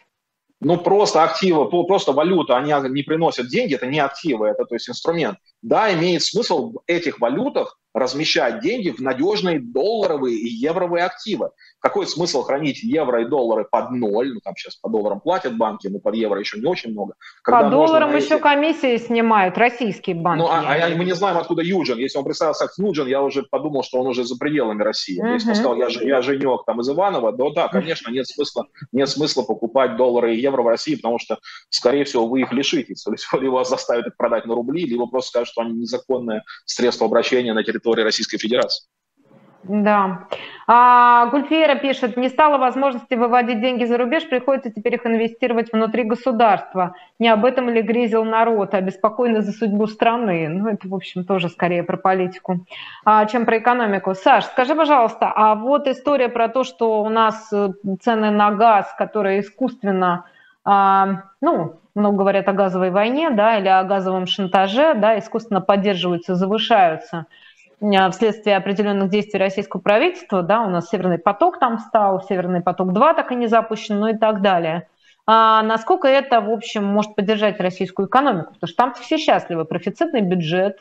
Ну, просто активы, просто валюта, они не приносят деньги, это не активы, это то есть инструмент. Да, имеет смысл в этих валютах размещать деньги в надежные долларовые и евровые активы. Какой смысл хранить евро и доллары под ноль? Ну, там сейчас по долларам платят банки, но под евро еще не очень много. Когда по долларам эти... еще комиссии снимают российские банки. Ну, а, а мы не знаем, откуда Юджин. Если он представился как Юджин, я уже подумал, что он уже за пределами России. Uh-huh. Если он сказал, я, я Женек там из Иванова, то да, конечно, нет смысла, нет смысла покупать доллары и евро в России, потому что, скорее всего, вы их лишитесь. Либо вас заставят их продать на рубли, либо просто скажут, что они незаконное средство обращения на территории Российской Федерации. Да. А, Гульфера пишет, не стало возможности выводить деньги за рубеж, приходится теперь их инвестировать внутри государства. Не об этом ли грезил народ, беспокойно за судьбу страны. Ну, это, в общем, тоже скорее про политику, а, чем про экономику. Саш, скажи, пожалуйста, а вот история про то, что у нас э, цены на газ, которые искусственно, а, ну, много говорят о газовой войне, да, или о газовом шантаже, да, искусственно поддерживаются, завышаются вследствие определенных действий российского правительства, да, у нас Северный поток там стал, Северный поток-2 так и не запущен, ну и так далее. А насколько это, в общем, может поддержать российскую экономику? Потому что там все счастливы, профицитный бюджет,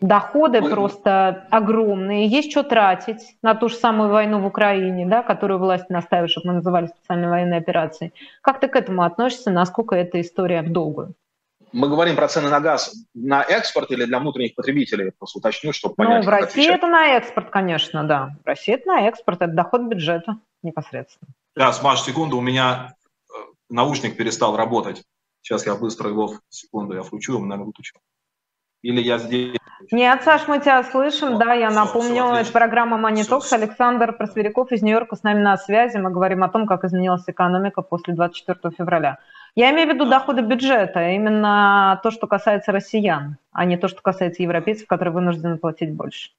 доходы Ой. просто огромные, есть что тратить на ту же самую войну в Украине, да, которую власти настаивают, чтобы мы называли специальной военной операцией. Как ты к этому относишься, насколько эта история в долгую? Мы говорим про цены на газ на экспорт или для внутренних потребителей? Просто уточню, чтобы понять. Ну, в России отвечать. это на экспорт, конечно, да. В России это на экспорт, это доход бюджета непосредственно. Сейчас, Маш, секунду, у меня э, наушник перестал работать. Сейчас я быстро его, секунду, я включу, его, наверное, выключу. Или я здесь... Нет, Саш, мы тебя слышим, да, я все, напомню, все, это программа Talks. Александр Просверяков из Нью-Йорка с нами на связи. Мы говорим о том, как изменилась экономика после 24 февраля. Я имею в виду доходы бюджета, именно то, что касается россиян, а не то, что касается европейцев, которые вынуждены платить больше.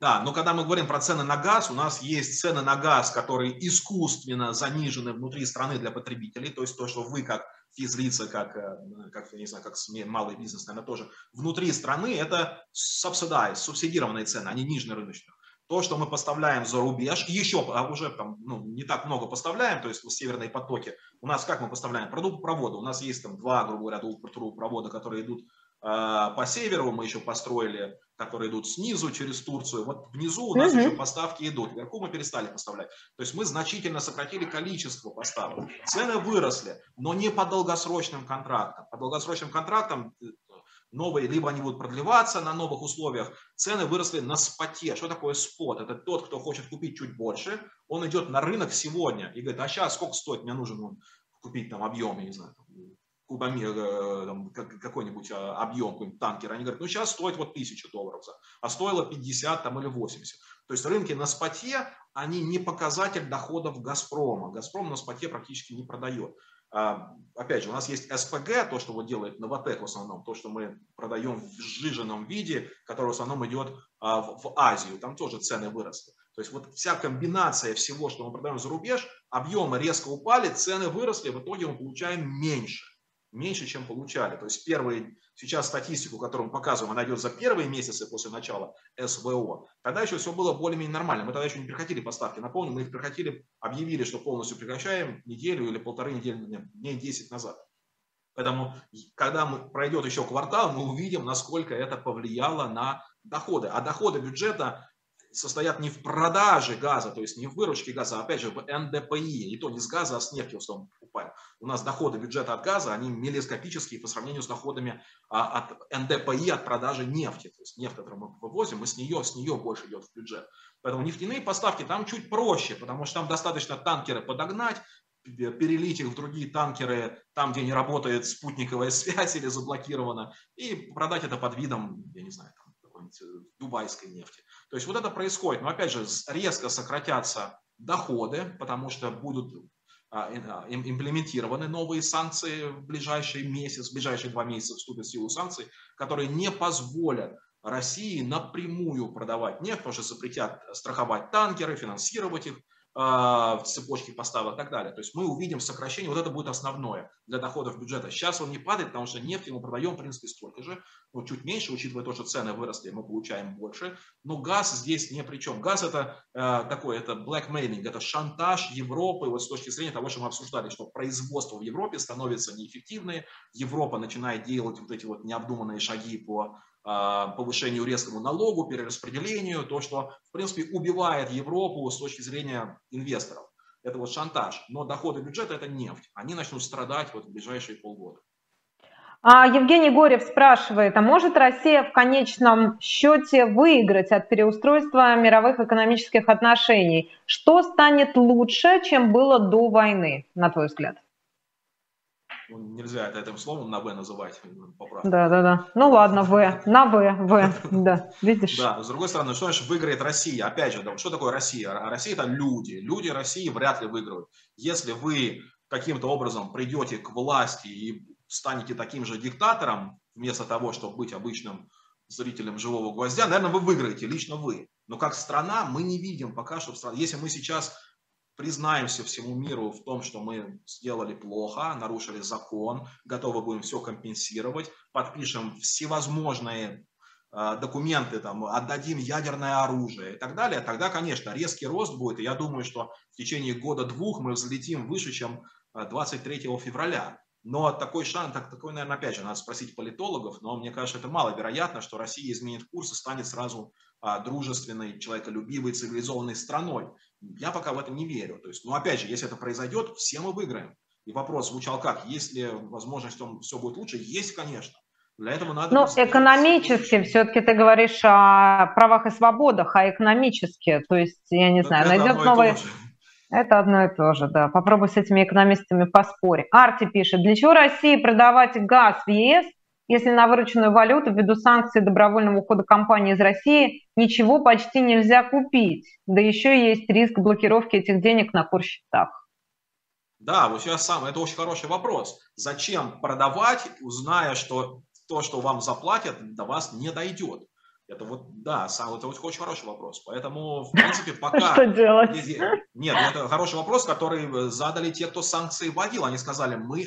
Да, но когда мы говорим про цены на газ, у нас есть цены на газ, которые искусственно занижены внутри страны для потребителей, то есть то, что вы как физлица, как, э, как, не знаю, как малый бизнес, наверное, тоже, внутри страны это субсидированные цены, они ниже рыночных. То, что мы поставляем за рубеж, еще а уже там, ну, не так много поставляем, то есть в северные потоки, у нас как мы поставляем? Продукт-проводы. У нас есть там два, грубо говоря, трубопровода, которые идут э, по северу, мы еще построили, которые идут снизу через Турцию. Вот внизу у нас mm-hmm. еще поставки идут. Вверху мы перестали поставлять. То есть мы значительно сократили количество поставок. Цены выросли, но не по долгосрочным контрактам. По долгосрочным контрактам э, новые, либо они будут продлеваться на новых условиях. Цены выросли на споте. Что такое спот? Это тот, кто хочет купить чуть больше, он идет на рынок сегодня и говорит, а сейчас сколько стоит, мне нужен он купить там объем, я не знаю, кубомер, э, там, какой-нибудь а, объем, какой-нибудь танкер. Они говорят, ну сейчас стоит вот тысячу долларов, а стоило 50 там, или 80. То есть рынки на споте, они не показатель доходов Газпрома. Газпром на споте практически не продает. А, опять же, у нас есть СПГ, то, что вот делает Новотек в основном, то, что мы продаем в сжиженном виде, который в основном идет а, в Азию, там тоже цены выросли. То есть вот вся комбинация всего, что мы продаем за рубеж, объемы резко упали, цены выросли, в итоге мы получаем меньше меньше, чем получали. То есть первые, сейчас статистику, которую мы показываем, она идет за первые месяцы после начала СВО. Тогда еще все было более-менее нормально. Мы тогда еще не прекратили поставки. Напомню, мы их прекратили, объявили, что полностью прекращаем неделю или полторы недели, дней 10 назад. Поэтому, когда мы, пройдет еще квартал, мы увидим, насколько это повлияло на доходы. А доходы бюджета состоят не в продаже газа, то есть не в выручке газа, а опять же в НДПИ, и то не с газа, а с нефти в основном покупаем. У нас доходы бюджета от газа, они мелескопические по сравнению с доходами а, от НДПИ, от продажи нефти. То есть нефть, которую мы вывозим, мы с нее, с нее больше идет в бюджет. Поэтому нефтяные поставки там чуть проще, потому что там достаточно танкеры подогнать, перелить их в другие танкеры, там, где не работает спутниковая <laughs> связь или заблокирована, и продать это под видом, я не знаю, там, какой-нибудь э, дубайской нефти. То есть вот это происходит. Но опять же, резко сократятся доходы, потому что будут а, а, имплементированы новые санкции в ближайший месяц, в ближайшие два месяца вступят в силу санкций, которые не позволят России напрямую продавать нефть, потому что запретят страховать танкеры, финансировать их, в цепочке поставок и так далее. То есть мы увидим сокращение, вот это будет основное для доходов бюджета. Сейчас он не падает, потому что нефть мы продаем, в принципе, столько же, ну, чуть меньше, учитывая то, что цены выросли, мы получаем больше. Но газ здесь не при чем. Газ это э, такой, это blackmailing, это шантаж Европы, вот с точки зрения того, что мы обсуждали, что производство в Европе становится неэффективным, Европа начинает делать вот эти вот необдуманные шаги по а, повышению резкому налогу, перераспределению, то, что, в принципе, убивает Европу с точки зрения инвесторов. Это вот шантаж. Но доходы бюджета – это нефть. Они начнут страдать вот в ближайшие полгода. А Евгений Горев спрашивает, а может Россия в конечном счете выиграть от переустройства мировых экономических отношений? Что станет лучше, чем было до войны, на твой взгляд? Ну, нельзя это этим словом на «в» называть. Поправка. Да, да, да. Ну ладно, «в». На «в», «в». Да, видишь. Да, с другой стороны, что значит выиграет Россия? Опять же, что такое Россия? Россия – это люди. Люди России вряд ли выиграют. Если вы каким-то образом придете к власти и станете таким же диктатором, вместо того, чтобы быть обычным зрителем живого гвоздя, наверное, вы выиграете, лично вы. Но как страна мы не видим пока, что страна. Если мы сейчас признаемся всему миру в том, что мы сделали плохо, нарушили закон, готовы будем все компенсировать, подпишем всевозможные э, документы, там, отдадим ядерное оружие и так далее, тогда, конечно, резкий рост будет. И я думаю, что в течение года-двух мы взлетим выше, чем 23 э, февраля. Но такой шанс, так, такой, наверное, опять же, надо спросить политологов, но мне кажется, это маловероятно, что Россия изменит курс и станет сразу а, дружественной, человеколюбивой, цивилизованной страной. Я пока в это не верю. То есть, ну, опять же, если это произойдет, все мы выиграем. И вопрос звучал как? Есть ли возможность, что все будет лучше? Есть, конечно. Для этого надо... Ну, экономически все-таки ты говоришь о правах и свободах, а экономически, то есть, я не знаю, найдет новые... Это одно и то же, да. Попробуй с этими экономистами поспорить. Арти пишет, для чего России продавать газ в ЕС, если на вырученную валюту ввиду санкций добровольного ухода компании из России ничего почти нельзя купить? Да еще есть риск блокировки этих денег на курсчетах. Да, вот сейчас сам, это очень хороший вопрос. Зачем продавать, зная, что то, что вам заплатят, до вас не дойдет? Это вот, да, сам, это очень хороший вопрос. Поэтому, в принципе, <laughs> пока... Что делать? Нет, это хороший вопрос, который задали те, кто санкции вводил. Они сказали, мы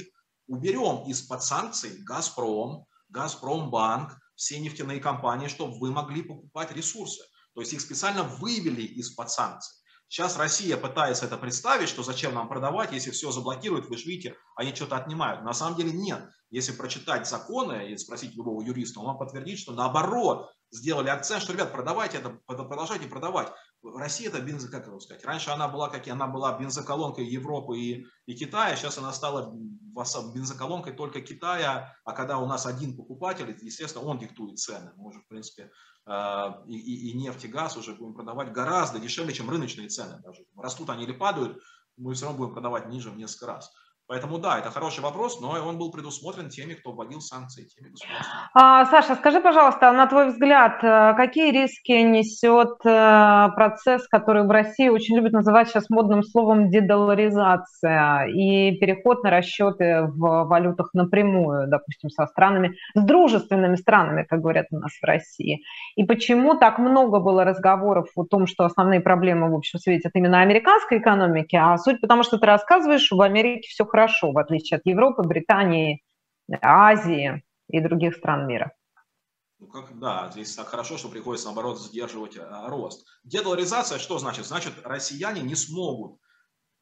уберем из-под санкций «Газпром», «Газпромбанк», все нефтяные компании, чтобы вы могли покупать ресурсы. То есть их специально вывели из-под санкций. Сейчас Россия пытается это представить, что зачем нам продавать, если все заблокируют, вы же видите, они что-то отнимают. На самом деле нет. Если прочитать законы и спросить любого юриста, он вам подтвердит, что наоборот, сделали акцент, что, ребят, продавайте это, продолжайте продавать. Россия это бензо, как это сказать, раньше она была, как она была бензоколонкой Европы и, и Китая, сейчас она стала бензоколонкой только Китая, а когда у нас один покупатель, естественно, он диктует цены. Мы уже, в принципе, а, и, и, и нефть, и газ уже будем продавать гораздо дешевле, чем рыночные цены даже. Растут они или падают, мы все равно будем продавать ниже в несколько раз. Поэтому да, это хороший вопрос, но он был предусмотрен теми, кто вводил санкции, теми А, Саша, скажи, пожалуйста, на твой взгляд, э, какие риски несет э, процесс, который в России очень любят называть сейчас модным словом дедоларизация и переход на расчеты в валютах напрямую, допустим, со странами, с дружественными странами, как говорят у нас в России? И почему так много было разговоров о том, что основные проблемы в общем светят именно американской экономике, а суть потому, что ты рассказываешь, в Америке все хорошо хорошо, в отличие от Европы, Британии, Азии и других стран мира. Ну, как, да, здесь так хорошо, что приходится, наоборот, сдерживать а, рост. Дедоларизация что значит? Значит, россияне не смогут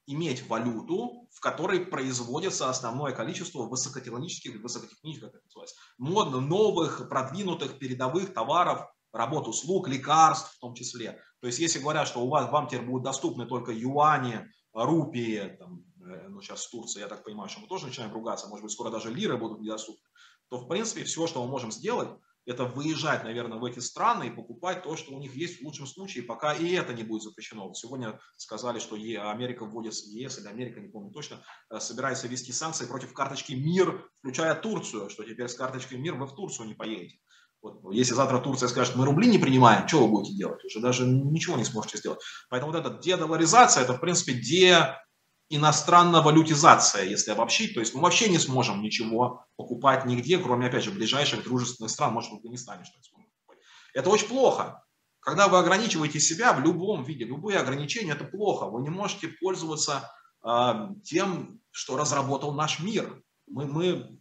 иметь валюту, в которой производится основное количество высокотехнологических, высокотехнических, как это называется, модно, новых, продвинутых, передовых товаров работ, услуг, лекарств в том числе. То есть если говорят, что у вас, вам теперь будут доступны только юани, рупии, там, ну сейчас Турция, я так понимаю, что мы тоже начинаем ругаться, может быть, скоро даже лиры будут недоступны, то в принципе все, что мы можем сделать, это выезжать, наверное, в эти страны и покупать то, что у них есть в лучшем случае, пока и это не будет запрещено. Сегодня сказали, что Америка вводит, ЕС или Америка, не помню точно, э, собирается ввести санкции против карточки МИР, включая Турцию, что теперь с карточкой МИР вы в Турцию не поедете. Вот, если завтра Турция скажет, мы рубли не принимаем, что вы будете делать? Уже даже ничего не сможете сделать. Поэтому вот эта дедоларизация, это в принципе де иностранная валютизация, если обобщить. То есть мы вообще не сможем ничего покупать нигде, кроме, опять же, ближайших дружественных стран, может, в Афганистане покупать. Это очень плохо. Когда вы ограничиваете себя в любом виде, любые ограничения, это плохо. Вы не можете пользоваться э, тем, что разработал наш мир. Мы, мы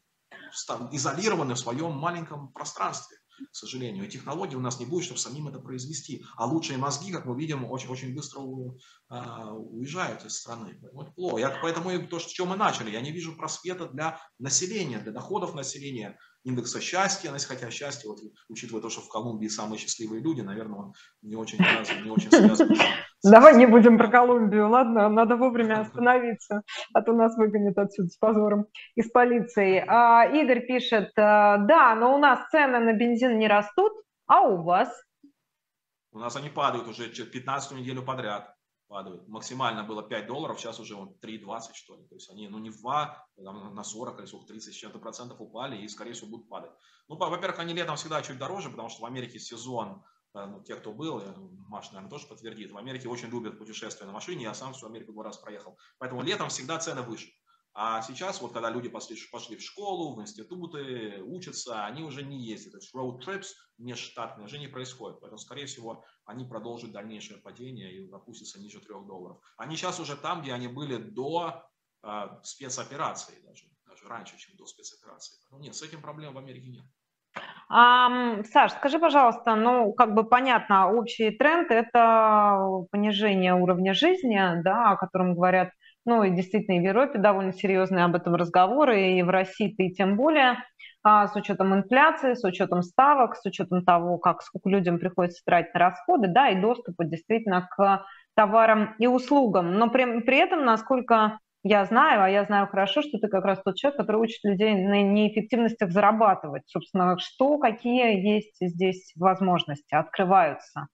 изолированы в своем маленьком пространстве к сожалению. И технологий у нас не будет, чтобы самим это произвести. А лучшие мозги, как мы видим, очень, очень быстро а, уезжают из страны. Вот плохо. Я, поэтому то, с чего мы начали, я не вижу просвета для населения, для доходов населения, индекса счастья, хотя счастье, вот, учитывая то, что в Колумбии самые счастливые люди, наверное, он не очень, не очень связан. Давай не будем про Колумбию, ладно? Надо вовремя остановиться, а то нас выгонят отсюда с позором из полиции. А, Игорь пишет, а, да, но у нас цены на бензин не растут, а у вас? У нас они падают уже 15 неделю подряд падают. Максимально было 5 долларов, сейчас уже вот 3,20 что ли. То есть они, ну не в 2, там, на 40 или сколько, 30 с чем-то процентов упали и, скорее всего, будут падать. Ну, во-первых, они летом всегда чуть дороже, потому что в Америке сезон, э, ну, те, кто был, я, Маша, наверное, тоже подтвердит, в Америке очень любят путешествия на машине, я сам всю Америку два раза проехал. Поэтому летом всегда цены выше. А сейчас, вот когда люди пошли, пошли в школу, в институты, учатся, они уже не ездят. То есть road trips межштатные уже не происходят. Поэтому, скорее всего, они продолжат дальнейшее падение и опустятся ниже 3 долларов. Они сейчас уже там, где они были до э, спецоперации, даже, даже раньше, чем до спецоперации. Ну, нет, с этим проблем в Америке нет. А, Саш, скажи, пожалуйста, ну, как бы понятно, общий тренд – это понижение уровня жизни, да, о котором говорят ну и действительно и в Европе довольно серьезные об этом разговоры, и в России-то и тем более, а, с учетом инфляции, с учетом ставок, с учетом того, как сколько людям приходится тратить на расходы, да, и доступа действительно к товарам и услугам. Но при, при этом, насколько я знаю, а я знаю хорошо, что ты как раз тот человек, который учит людей на неэффективностях зарабатывать. Собственно, что, какие есть здесь возможности, открываются?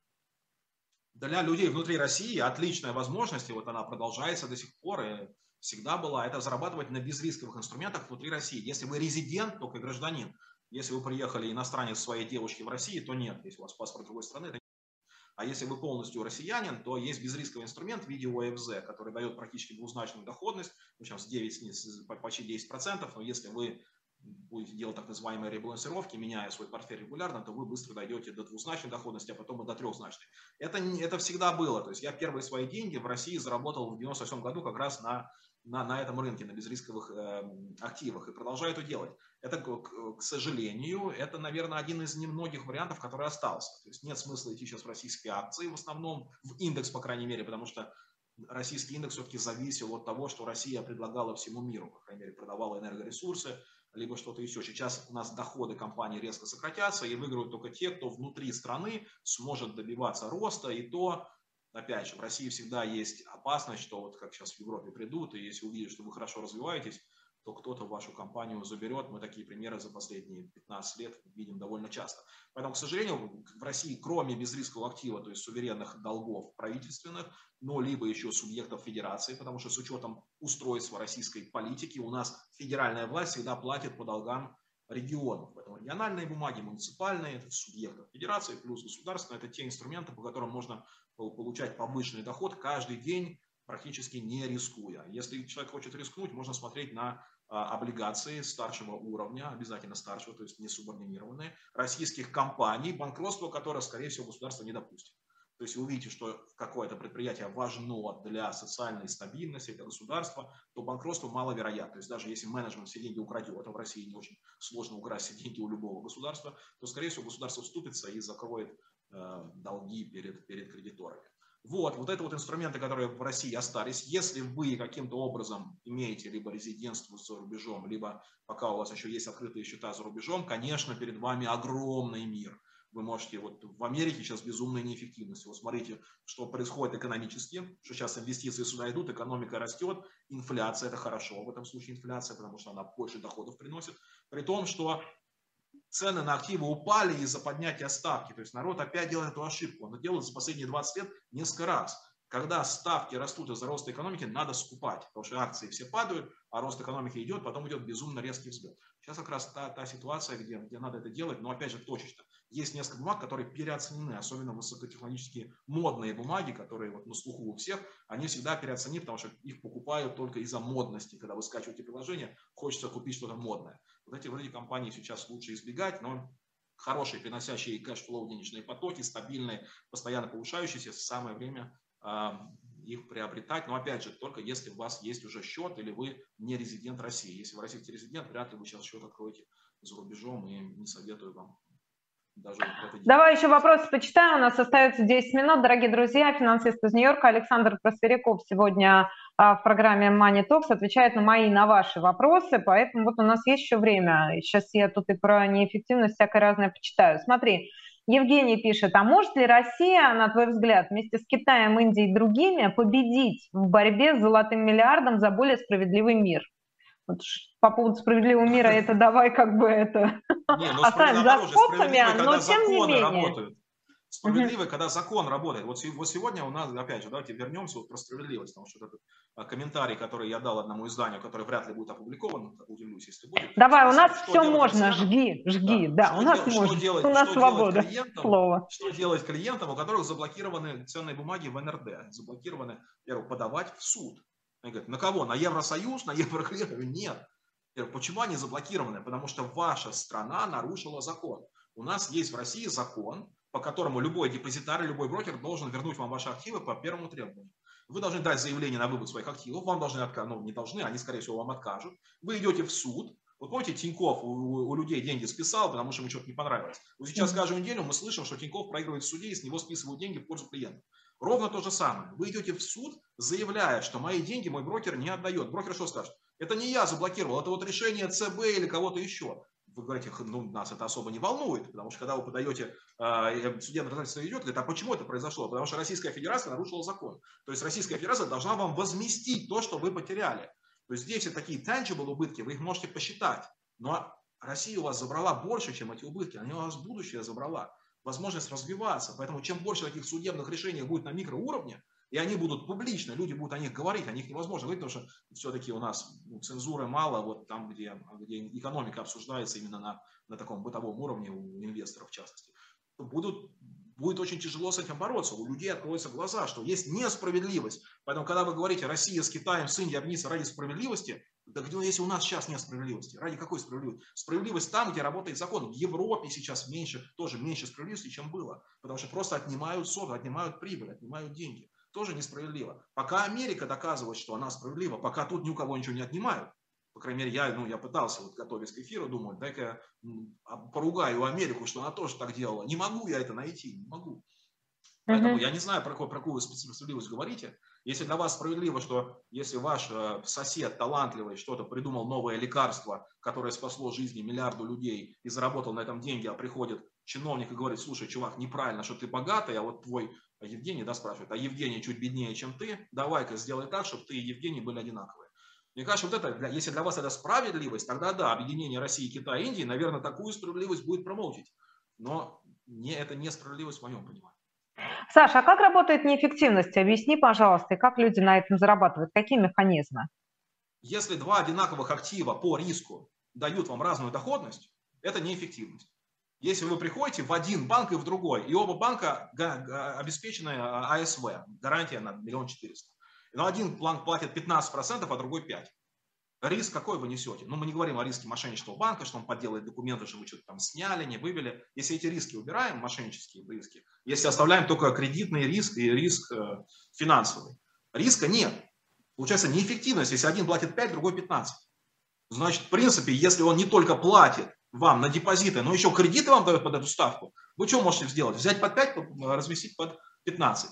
для людей внутри России отличная возможность, и вот она продолжается до сих пор, и всегда была, это зарабатывать на безрисковых инструментах внутри России. Если вы резидент, только гражданин. Если вы приехали иностранец своей девушки в России, то нет. Если у вас паспорт другой страны, это а если вы полностью россиянин, то есть безрисковый инструмент в виде ОФЗ, который дает практически двузначную доходность, ну, сейчас 9, почти 10%, но если вы будете делать так называемые ребалансировки, меняя свой портфель регулярно, то вы быстро дойдете до двузначной доходности, а потом и до трехзначной. Это, это всегда было. То есть я первые свои деньги в России заработал в 97 году как раз на, на, на этом рынке, на безрисковых э, активах и продолжаю это делать. Это, к, сожалению, это, наверное, один из немногих вариантов, который остался. То есть нет смысла идти сейчас в российские акции, в основном в индекс, по крайней мере, потому что российский индекс все-таки зависел от того, что Россия предлагала всему миру, по крайней мере, продавала энергоресурсы, либо что-то еще. Сейчас у нас доходы компании резко сократятся, и выиграют только те, кто внутри страны сможет добиваться роста, и то, опять же, в России всегда есть опасность, что вот как сейчас в Европе придут, и если увидят, что вы хорошо развиваетесь, то кто-то вашу компанию заберет. Мы такие примеры за последние 15 лет видим довольно часто. Поэтому, к сожалению, в России, кроме безрискового актива, то есть суверенных долгов правительственных, но либо еще субъектов федерации, потому что с учетом устройства российской политики у нас федеральная власть всегда платит по долгам регионов. Поэтому региональные бумаги, муниципальные, это субъектов федерации, плюс государственные, это те инструменты, по которым можно получать повышенный доход каждый день, практически не рискуя. Если человек хочет рискнуть, можно смотреть на облигации старшего уровня, обязательно старшего, то есть не субординированные, российских компаний, банкротство которое, скорее всего, государство не допустит. То есть вы увидите, что какое-то предприятие важно для социальной стабильности, для государства, то банкротство маловероятно. То есть даже если менеджмент все деньги украдет, а в России не очень сложно украсть все деньги у любого государства, то, скорее всего, государство вступится и закроет э, долги перед, перед кредиторами. Вот, вот это вот инструменты, которые в России остались. Если вы каким-то образом имеете либо резидентство за рубежом, либо пока у вас еще есть открытые счета за рубежом, конечно, перед вами огромный мир. Вы можете, вот в Америке сейчас безумная неэффективность. Вот смотрите, что происходит экономически, что сейчас инвестиции сюда идут, экономика растет, инфляция, это хорошо в этом случае инфляция, потому что она больше доходов приносит. При том, что цены на активы упали из-за поднятия ставки. То есть народ опять делает эту ошибку. Он делает за последние 20 лет несколько раз когда ставки растут из-за роста экономики, надо скупать, потому что акции все падают, а рост экономики идет, потом идет безумно резкий взлет. Сейчас как раз та, та ситуация, где, где надо это делать, но опять же точечно. Есть несколько бумаг, которые переоценены, особенно высокотехнологические модные бумаги, которые вот на слуху у всех, они всегда переоценены, потому что их покупают только из-за модности. Когда вы скачиваете приложение, хочется купить что-то модное. Вот эти, эти компании сейчас лучше избегать, но хорошие, приносящие cash flow денежные потоки, стабильные, постоянно повышающиеся, самое время их приобретать. Но опять же, только если у вас есть уже счет или вы не резидент России. Если вы российский резидент, вряд ли вы сейчас счет откроете за рубежом и не советую вам даже Давай еще вопрос почитаю. У нас остается 10 минут. Дорогие друзья, финансист из Нью-Йорка Александр Просверяков сегодня в программе Money Talks отвечает на мои, на ваши вопросы, поэтому вот у нас есть еще время. Сейчас я тут и про неэффективность всякое разное почитаю. Смотри, Евгений пишет, а может ли Россия, на твой взгляд, вместе с Китаем, Индией и другими победить в борьбе с золотым миллиардом за более справедливый мир? Вот по поводу справедливого мира это давай как бы это не, ну, <laughs> оставим за скобками, но тем не менее. Работают. Справедливый, когда закон работает. Вот, вот сегодня у нас, опять же, давайте вернемся вот про справедливость, потому что этот а, комментарий, который я дал одному изданию, который вряд ли будет опубликован, удивлюсь, если будет. Давай, у нас все можно, жги, жги, да, да у нас дел, можно, делать, у нас свобода клиентам, слова. Что делать клиентам, у которых заблокированы ценные бумаги в НРД, заблокированы, первое, подавать в суд. Они говорят, на кого? На Евросоюз, на Евроклир? Нет. Почему они заблокированы? Потому что ваша страна нарушила закон. У нас есть в России закон, по которому любой депозитар, любой брокер должен вернуть вам ваши активы по первому требованию. Вы должны дать заявление на вывод своих активов, вам должны отказать, ну не должны, они скорее всего вам откажут. Вы идете в суд, вот помните, Тиньков у, у людей деньги списал, потому что ему что-то не понравилось. Вот сейчас каждую неделю мы слышим, что Тиньков проигрывает в суде и с него списывают деньги в пользу клиента. Ровно то же самое. Вы идете в суд, заявляя, что мои деньги мой брокер не отдает. Брокер что скажет? Это не я заблокировал, это вот решение ЦБ или кого-то еще вы говорите, ну, нас это особо не волнует, потому что когда вы подаете, э, судебное разбирательство идет, говорит, а почему это произошло? Потому что Российская Федерация нарушила закон. То есть Российская Федерация должна вам возместить то, что вы потеряли. То есть здесь все такие tangible убытки, вы их можете посчитать. Но Россия у вас забрала больше, чем эти убытки. Она у вас будущее забрала. Возможность развиваться. Поэтому чем больше таких судебных решений будет на микроуровне, и они будут публично, люди будут о них говорить, о них невозможно говорить, потому что все-таки у нас ну, цензуры мало, вот там, где, где экономика обсуждается именно на, на таком бытовом уровне у инвесторов в частности, будут, будет очень тяжело с этим бороться. У людей откроются глаза, что есть несправедливость. Поэтому, когда вы говорите, Россия с Китаем, с Индией объединится ради справедливости, да где, если у нас сейчас нет справедливости, ради какой справедливости? Справедливость там, где работает закон. В Европе сейчас меньше, тоже меньше справедливости, чем было. Потому что просто отнимают сок, отнимают прибыль, отнимают деньги тоже несправедливо. Пока Америка доказывает, что она справедлива, пока тут ни у кого ничего не отнимают, по крайней мере, я, ну, я пытался, вот готовясь к эфиру, думаю, дай-ка а, поругаю Америку, что она тоже так делала. Не могу я это найти, не могу. Поэтому uh-huh. я не знаю, про, какую, про какую справедливость говорите. Если для вас справедливо, что если ваш э, сосед талантливый что-то придумал новое лекарство, которое спасло жизни миллиарду людей и заработал на этом деньги, а приходит чиновник и говорит, слушай, чувак, неправильно, что ты богатый, а вот твой Евгений, да, спрашивает, а Евгений чуть беднее, чем ты, давай-ка сделай так, чтобы ты и Евгений были одинаковые. Мне кажется, вот это, если для вас это справедливость, тогда да, объединение России, Китая, Индии, наверное, такую справедливость будет промолчить. Но не, это не справедливость в моем понимании. Саша, а как работает неэффективность? Объясни, пожалуйста, и как люди на этом зарабатывают? Какие механизмы? Если два одинаковых актива по риску дают вам разную доходность, это неэффективность. Если вы приходите в один банк и в другой, и оба банка обеспечены а, АСВ, гарантия на миллион четыреста. Но один банк платит 15%, а другой 5%. Риск какой вы несете? Ну, мы не говорим о риске мошеннического банка, что он подделает документы, что вы что-то там сняли, не вывели. Если эти риски убираем, мошеннические риски, если оставляем только кредитный риск и риск э, финансовый, риска нет. Получается неэффективность, если один платит 5, другой 15. Значит, в принципе, если он не только платит, вам на депозиты, но еще кредиты вам дают под эту ставку, вы что можете сделать? Взять под 5, разместить под 15.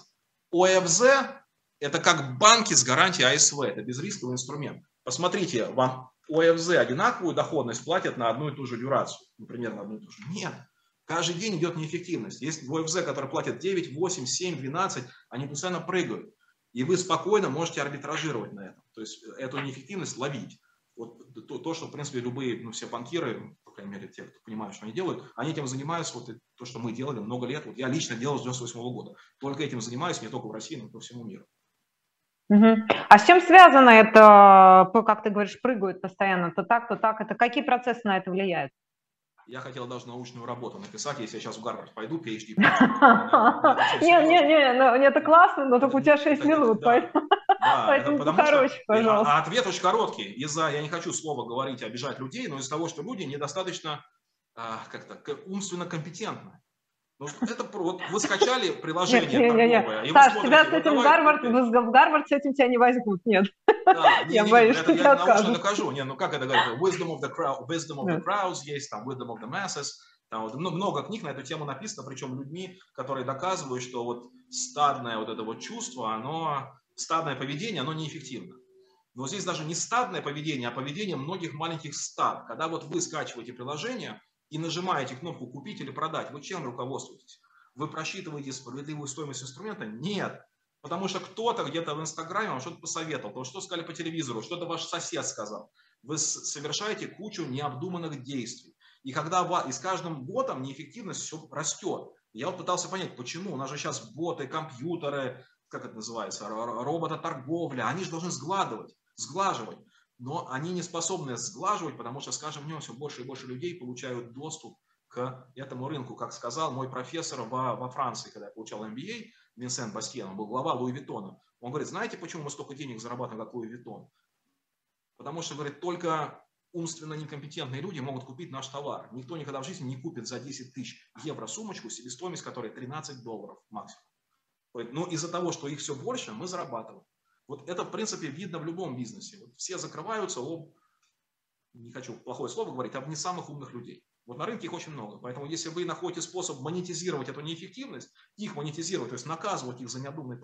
ОФЗ – это как банки с гарантией АСВ, это безрисковый инструмент. Посмотрите, вам ОФЗ одинаковую доходность платят на одну и ту же дюрацию, например, на одну и ту же. Нет, Каждый день идет неэффективность. Есть ОФЗ, который платят 9, 8, 7, 12, они постоянно прыгают. И вы спокойно можете арбитражировать на этом. То есть эту неэффективность ловить. Вот то, то, что, в принципе, любые, ну, все банкиры, по крайней мере, те, кто понимают, что они делают, они этим занимаются, вот то, что мы делали много лет. Вот я лично делал с 98 -го года. Только этим занимаюсь не только в России, но и по всему миру. Угу. А с чем связано это, как ты говоришь, прыгают постоянно, то так, то так, это какие процессы на это влияют? Я хотел даже научную работу написать, если я сейчас в Гарвард пойду, PhD. <laughs> Не, не, не, ну, это классно, но только у тебя 6 минут, поэтому <laughs> короче, пожалуйста. А ответ очень короткий. Из-за, я не хочу слово говорить, обижать людей, но из-за того, что люди недостаточно а, как-то умственно компетентны. Ну, это вот вы скачали приложение нет, нет, нет, торговое. Саш, смотрите, тебя с этим вот Гарвард, в Гарвард с этим тебя не возьмут, нет. Да, не, <laughs> я не, боюсь, это, что я научно докажу. Не, ну как это говорится? Wisdom of the, crowd, wisdom of the crowds есть, там, wisdom of the masses. Там вот, много книг на эту тему написано, причем людьми, которые доказывают, что вот стадное вот это вот чувство, оно, стадное поведение, оно неэффективно. Но здесь даже не стадное поведение, а поведение многих маленьких стад. Когда вот вы скачиваете приложение, и нажимаете кнопку «Купить» или «Продать», вы чем руководствуетесь? Вы просчитываете справедливую стоимость инструмента? Нет. Потому что кто-то где-то в Инстаграме вам что-то посоветовал, то, что сказали по телевизору, что-то ваш сосед сказал. Вы совершаете кучу необдуманных действий. И когда и с каждым ботом неэффективность все растет. Я вот пытался понять, почему. У нас же сейчас боты, компьютеры, как это называется, робота-торговля, они же должны сгладывать, сглаживать но они не способны сглаживать, потому что с каждым днем все больше и больше людей получают доступ к этому рынку. Как сказал мой профессор во, во Франции, когда я получал MBA, Винсен Бастьен, он был глава Луи Виттона. Он говорит, знаете, почему мы столько денег зарабатываем, как Луи Виттон? Потому что, говорит, только умственно некомпетентные люди могут купить наш товар. Никто никогда в жизни не купит за 10 тысяч евро сумочку, себестоимость которой 13 долларов максимум. Но из-за того, что их все больше, мы зарабатываем. Вот это, в принципе, видно в любом бизнесе. Вот все закрываются об, не хочу плохое слово говорить, об не самых умных людей. Вот на рынке их очень много. Поэтому если вы находите способ монетизировать эту неэффективность, их монетизировать, то есть наказывать их за необдуманные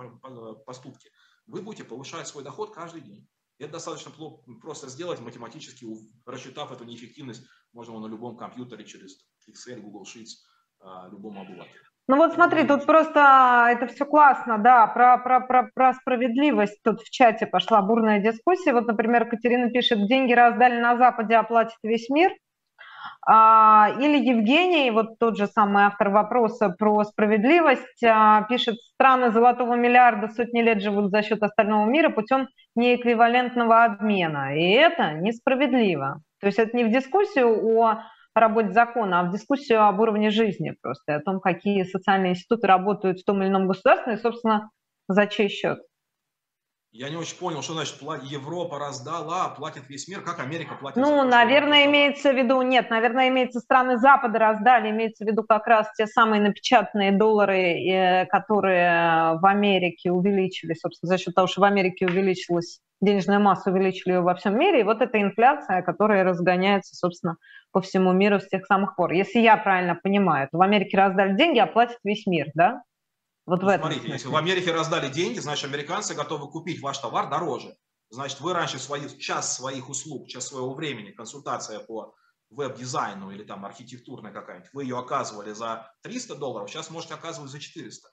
поступки, вы будете повышать свой доход каждый день. Это достаточно просто сделать математически, рассчитав эту неэффективность, можно на любом компьютере через Excel, Google Sheets, а, любому обывателю. Ну вот смотри, тут просто это все классно, да, про, про, про, про справедливость тут в чате пошла бурная дискуссия. Вот, например, Катерина пишет, деньги раздали на Западе, оплатит весь мир. А, или Евгений, вот тот же самый автор вопроса про справедливость, а, пишет, страны золотого миллиарда сотни лет живут за счет остального мира путем неэквивалентного обмена. И это несправедливо. То есть это не в дискуссию о работе закона, а в дискуссию об уровне жизни просто, о том, какие социальные институты работают в том или ином государстве, и, собственно, за чей счет. Я не очень понял, что значит Европа раздала, платит весь мир, как Америка платит. Ну, наверное, имеется в виду, нет, наверное, имеется страны Запада раздали, имеется в виду как раз те самые напечатанные доллары, э, которые в Америке увеличили, собственно, за счет того, что в Америке увеличилась денежная масса, увеличили ее во всем мире, и вот эта инфляция, которая разгоняется, собственно, по всему миру с тех самых пор. Если я правильно понимаю, то в Америке раздали деньги, оплатит весь мир, да? Вот ну, в этом смотрите, смысле. если в Америке раздали деньги, значит, американцы готовы купить ваш товар дороже. Значит, вы раньше свои, час своих услуг, час своего времени, консультация по веб-дизайну или там архитектурная какая-нибудь, вы ее оказывали за 300 долларов, сейчас можете оказывать за 400.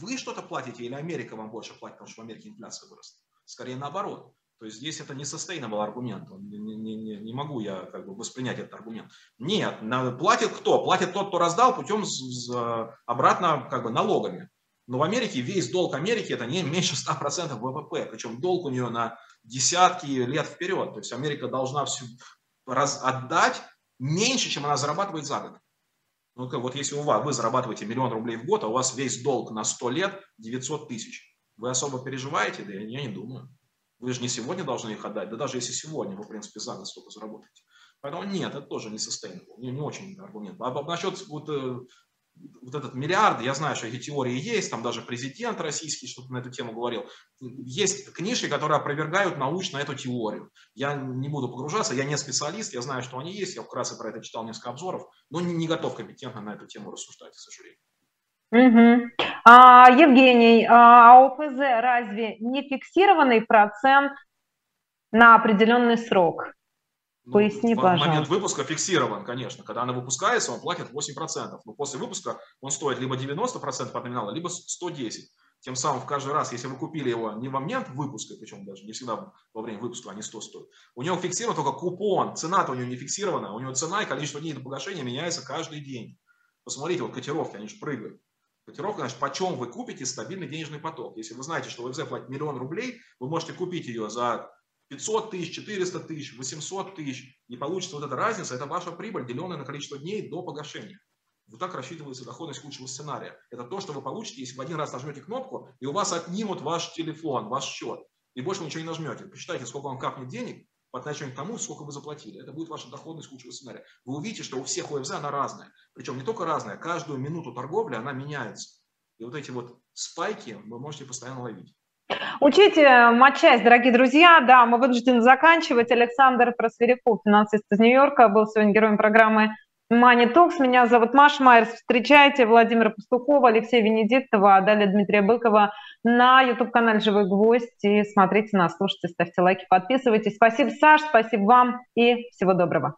Вы что-то платите или Америка вам больше платит, потому что в Америке инфляция выросла? Скорее наоборот. То есть здесь это не sustainable аргумент. Не, не, не, не могу я как бы воспринять этот аргумент. Нет, платит кто? Платит тот, кто раздал путем обратно как бы налогами. Но в Америке весь долг Америки это не меньше 100% ВВП. Причем долг у нее на десятки лет вперед. То есть Америка должна всю раз, отдать меньше, чем она зарабатывает за год. Ну, вот если у вас, вы зарабатываете миллион рублей в год, а у вас весь долг на 100 лет 900 тысяч. Вы особо переживаете? Да я не думаю. Вы же не сегодня должны их отдать, да даже если сегодня вы, в принципе, за год столько заработаете. Поэтому нет, это тоже не sustainable, не, не очень аргумент. А насчет вот, э, вот этот миллиард, я знаю, что эти теории есть, там даже президент российский что-то на эту тему говорил. Есть книжки, которые опровергают научно эту теорию. Я не буду погружаться, я не специалист, я знаю, что они есть, я вкратце про это читал несколько обзоров, но не, не готов компетентно на эту тему рассуждать, к сожалению. Угу. А, Евгений, а ОПЗ разве не фиксированный процент на определенный срок? Ну, Поясни, в пожалуйста. момент выпуска фиксирован, конечно. Когда она выпускается, он платит 8%. Но после выпуска он стоит либо 90% от номинала, либо 110. Тем самым в каждый раз, если вы купили его не в момент выпуска, причем даже не всегда во время выпуска они 100 стоят, у него фиксирован только купон, цена-то у него не фиксирована, у него цена и количество дней до погашения меняется каждый день. Посмотрите, вот котировки, они же прыгают. Котировка, значит, почем вы купите стабильный денежный поток. Если вы знаете, что ВФЗ платит миллион рублей, вы можете купить ее за 500 тысяч, 400 тысяч, 800 тысяч, и получится вот эта разница, это ваша прибыль, деленная на количество дней до погашения. Вот так рассчитывается доходность худшего сценария. Это то, что вы получите, если вы один раз нажмете кнопку, и у вас отнимут ваш телефон, ваш счет, и больше ничего не нажмете. Посчитайте, сколько вам капнет денег по отношению к тому, сколько вы заплатили. Это будет ваша доходность худшего сценария. Вы увидите, что у всех ОФЗ она разная. Причем не только разная, каждую минуту торговли она меняется. И вот эти вот спайки вы можете постоянно ловить. Учите матчасть, дорогие друзья. Да, мы вынуждены заканчивать. Александр Просверяков, финансист из Нью-Йорка, был сегодня героем программы Money Talks. Меня зовут Маша Майерс. Встречайте Владимира Пастухова, Алексея Венедиктова, далее Дмитрия Быкова на YouTube-канале «Живой гвоздь». И смотрите нас, слушайте, ставьте лайки, подписывайтесь. Спасибо, Саш, спасибо вам и всего доброго.